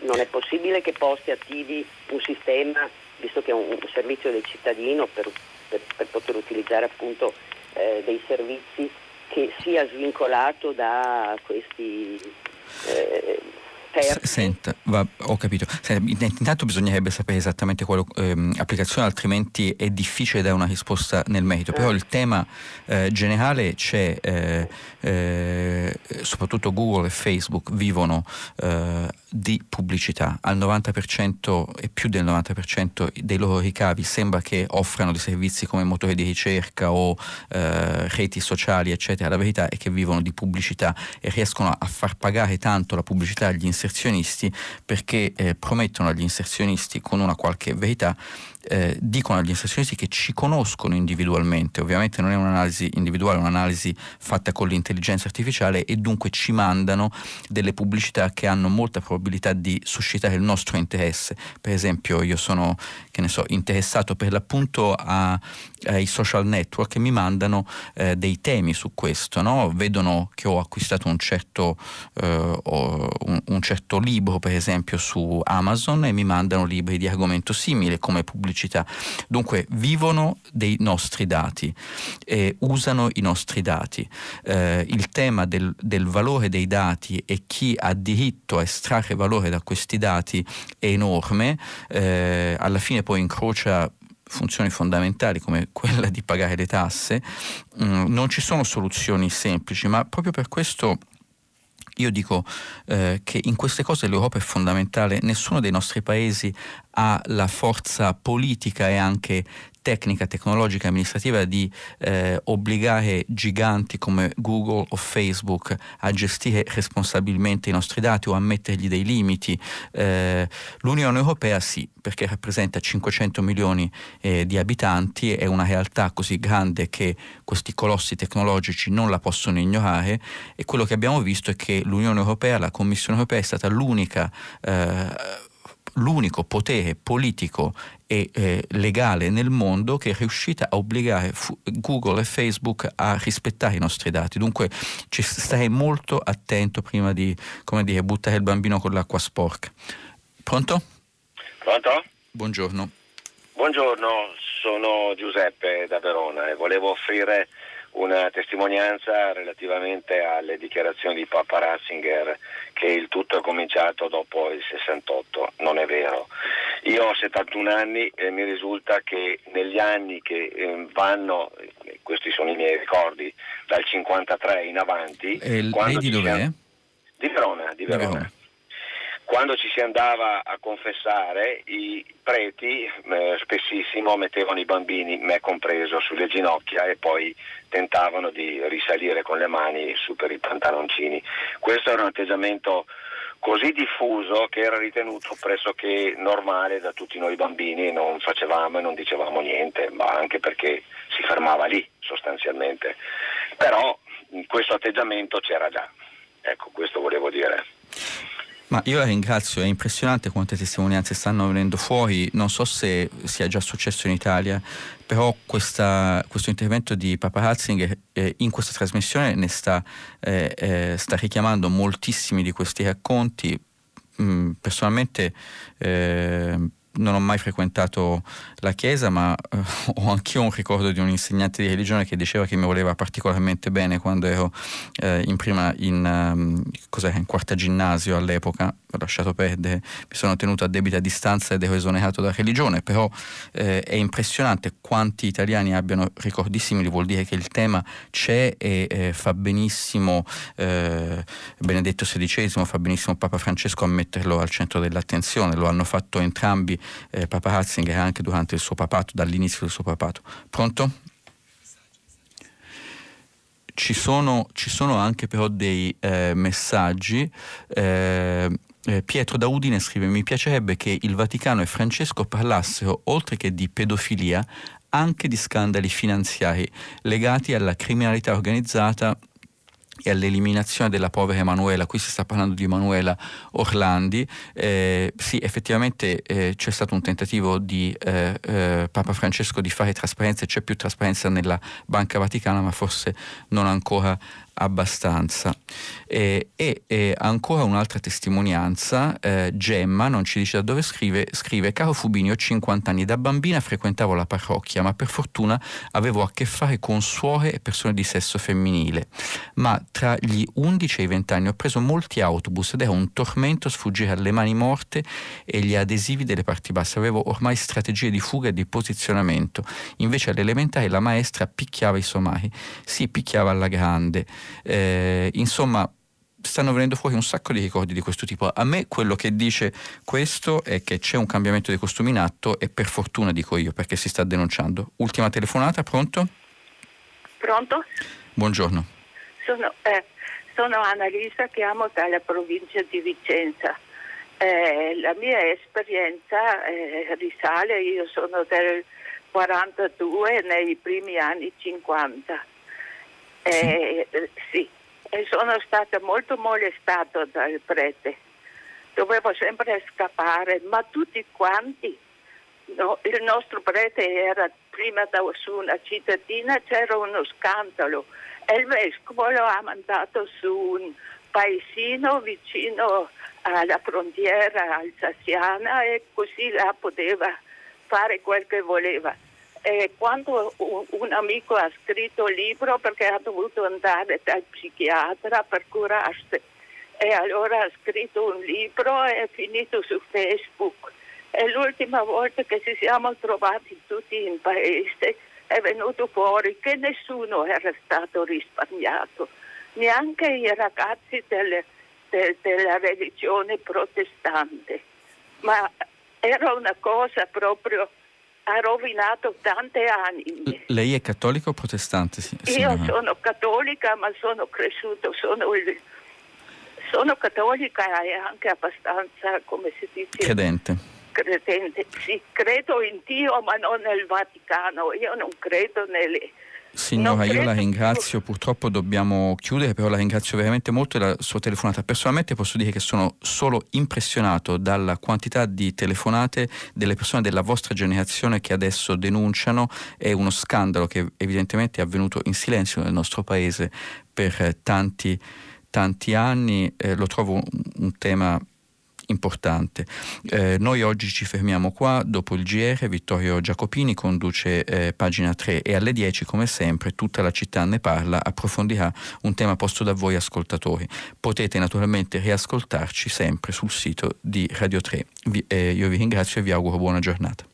Non è possibile che Poste attivi un sistema, visto che è un, un servizio del cittadino, per, per, per poter utilizzare appunto eh, dei servizi che sia svincolato da questi eh, terzi. Senta, va, ho capito. Senta, intanto bisognerebbe sapere esattamente quale ehm, applicazione, altrimenti è difficile dare una risposta nel merito. Però eh. il tema eh, generale c'è, eh, eh soprattutto Google e Facebook vivono eh, di pubblicità. Al 90% e più del 90% dei loro ricavi sembra che offrano dei servizi come motori di ricerca o eh, reti sociali, eccetera. La verità è che vivono di pubblicità e riescono a far pagare tanto la pubblicità agli inserzionisti inserzionisti perché eh, promettono agli inserzionisti con una qualche verità eh, dicono agli inserzionisti che ci conoscono individualmente, ovviamente non è un'analisi individuale, è un'analisi fatta con l'intelligenza artificiale e dunque ci mandano delle pubblicità che hanno molta probabilità di suscitare il nostro interesse. Per esempio io sono, che ne so, interessato per l'appunto a, ai social network e mi mandano eh, dei temi su questo, no? vedono che ho acquistato un certo, eh, un, un certo libro per esempio su Amazon e mi mandano libri di argomento simile come pubblicità. Dunque vivono dei nostri dati, eh, usano i nostri dati. Eh, il tema del, del valore dei dati e chi ha diritto a estrarre valore da questi dati è enorme, eh, alla fine poi incrocia funzioni fondamentali come quella di pagare le tasse, mm, non ci sono soluzioni semplici, ma proprio per questo io dico eh, che in queste cose l'Europa è fondamentale, nessuno dei nostri paesi ha la forza politica e anche tecnica, tecnologica, amministrativa di eh, obbligare giganti come Google o Facebook a gestire responsabilmente i nostri dati o a mettergli dei limiti. Eh, L'Unione Europea sì, perché rappresenta 500 milioni eh, di abitanti, è una realtà così grande che questi colossi tecnologici non la possono ignorare e quello che abbiamo visto è che l'Unione Europea, la Commissione Europea è stata l'unica eh, l'unico potere politico e eh, legale nel mondo che è riuscita a obbligare fu- Google e Facebook a rispettare i nostri dati. Dunque ci stai molto attento prima di come dire, buttare il bambino con l'acqua sporca. Pronto? Pronto? Buongiorno. Buongiorno, sono Giuseppe da Verona e volevo offrire una testimonianza relativamente alle dichiarazioni di Papa Ratzinger che il tutto è cominciato dopo il 68. Non è vero. Io ho 71 anni e mi risulta che negli anni che eh, vanno, questi sono i miei ricordi, dal 53 in avanti... E lei di dov'è? Di Verona, di Verona. Di Verona quando ci si andava a confessare i preti eh, spessissimo mettevano i bambini, me compreso, sulle ginocchia e poi tentavano di risalire con le mani su per i pantaloncini. Questo era un atteggiamento così diffuso che era ritenuto pressoché normale da tutti noi bambini, non facevamo e non dicevamo niente, ma anche perché si fermava lì sostanzialmente. Però questo atteggiamento c'era già. Ecco, questo volevo dire. Ma io la ringrazio, è impressionante quante testimonianze stanno venendo fuori, non so se sia già successo in Italia, però questa, questo intervento di Papa Ratzinger eh, in questa trasmissione ne sta, eh, eh, sta, richiamando moltissimi di questi racconti. Mm, personalmente eh, non ho mai frequentato la chiesa, ma eh, ho anch'io un ricordo di un insegnante di religione che diceva che mi voleva particolarmente bene quando ero eh, in prima in, um, in quarta ginnasio all'epoca, ho lasciato perdere, mi sono tenuto a debita distanza ed ero esonerato dalla religione, però eh, è impressionante quanti italiani abbiano ricordi simili, vuol dire che il tema c'è e eh, fa benissimo eh, Benedetto XVI, fa benissimo Papa Francesco a metterlo al centro dell'attenzione, lo hanno fatto entrambi eh, Papa Ratzinger anche durante il suo papato, dall'inizio del suo papato. Pronto? Ci sono, ci sono anche però dei eh, messaggi. Eh, eh, Pietro da Udine scrive: Mi piacerebbe che il Vaticano e Francesco parlassero, oltre che di pedofilia, anche di scandali finanziari legati alla criminalità organizzata e all'eliminazione della povera Emanuela, qui si sta parlando di Emanuela Orlandi, eh, sì effettivamente eh, c'è stato un tentativo di eh, eh Papa Francesco di fare trasparenza, c'è più trasparenza nella Banca Vaticana ma forse non ancora abbastanza. E, e, e, ancora un'altra testimonianza, eh, Gemma, non ci dice da dove scrive, scrive, caro Fubini, ho 50 anni, da bambina frequentavo la parrocchia, ma per fortuna avevo a che fare con suore e persone di sesso femminile, ma tra gli 11 e i 20 anni ho preso molti autobus ed era un tormento sfuggire alle mani morte e gli adesivi delle parti basse, avevo ormai strategie di fuga e di posizionamento, invece all'elementare la maestra picchiava i somari, si picchiava alla grande, eh, insomma, stanno venendo fuori un sacco di ricordi di questo tipo. A me quello che dice questo è che c'è un cambiamento dei costumi in atto e per fortuna dico io perché si sta denunciando. Ultima telefonata, pronto? Pronto? Buongiorno. Sono, eh, sono Annalisa, chiamo dalla provincia di Vicenza. Eh, la mia esperienza eh, risale, io sono del 42 nei primi anni 50 eh, sì, e sono stata molto molestata dal prete. Dovevo sempre scappare, ma tutti quanti, no, il nostro prete era prima da su una cittadina, c'era uno scandalo. E il vescovo lo ha mandato su un paesino vicino alla frontiera alsaziana e così la poteva fare quel che voleva eh, quando un, un, amico ha scritto il libro perché ha dovuto andare dal psichiatra per curarsi. E allora ha scritto un libro e è finito su Facebook. E l'ultima volta che ci siamo trovati tutti in paese. È venuto fuori che nessuno era stato risparmiato, neanche i ragazzi delle, de, della religione protestante, ma era una cosa proprio ha rovinato tante anime. Lei è cattolica o protestante? Sì, Io sono cattolica, ma sono cresciuto, sono, il, sono cattolica e anche abbastanza, come si dice? Credente. Credente, sì, credo in Dio, ma non nel Vaticano. Io non credo nelle Signora, io la ringrazio, purtroppo dobbiamo chiudere, però la ringrazio veramente molto della sua telefonata. Personalmente posso dire che sono solo impressionato dalla quantità di telefonate delle persone della vostra generazione che adesso denunciano. È uno scandalo che evidentemente è avvenuto in silenzio nel nostro paese per tanti, tanti anni. Eh, lo trovo un, un tema importante. Eh, noi oggi ci fermiamo qua, dopo il GR Vittorio Giacopini conduce eh, pagina 3 e alle 10 come sempre tutta la città ne parla, approfondirà un tema posto da voi ascoltatori. Potete naturalmente riascoltarci sempre sul sito di Radio 3. Vi, eh, io vi ringrazio e vi auguro buona giornata.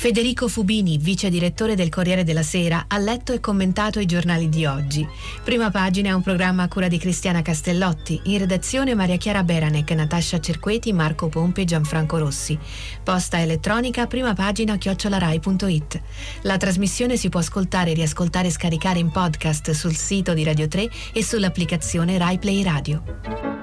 Federico Fubini, vice direttore del Corriere della Sera, ha letto e commentato i giornali di oggi. Prima pagina è un programma a cura di Cristiana Castellotti, in redazione Maria Chiara Beranec, Natascia Cerqueti, Marco Pompe e Gianfranco Rossi. Posta elettronica, prima pagina chiocciolarai.it. La trasmissione si può ascoltare, riascoltare e scaricare in podcast sul sito di Radio 3 e sull'applicazione Rai Play Radio.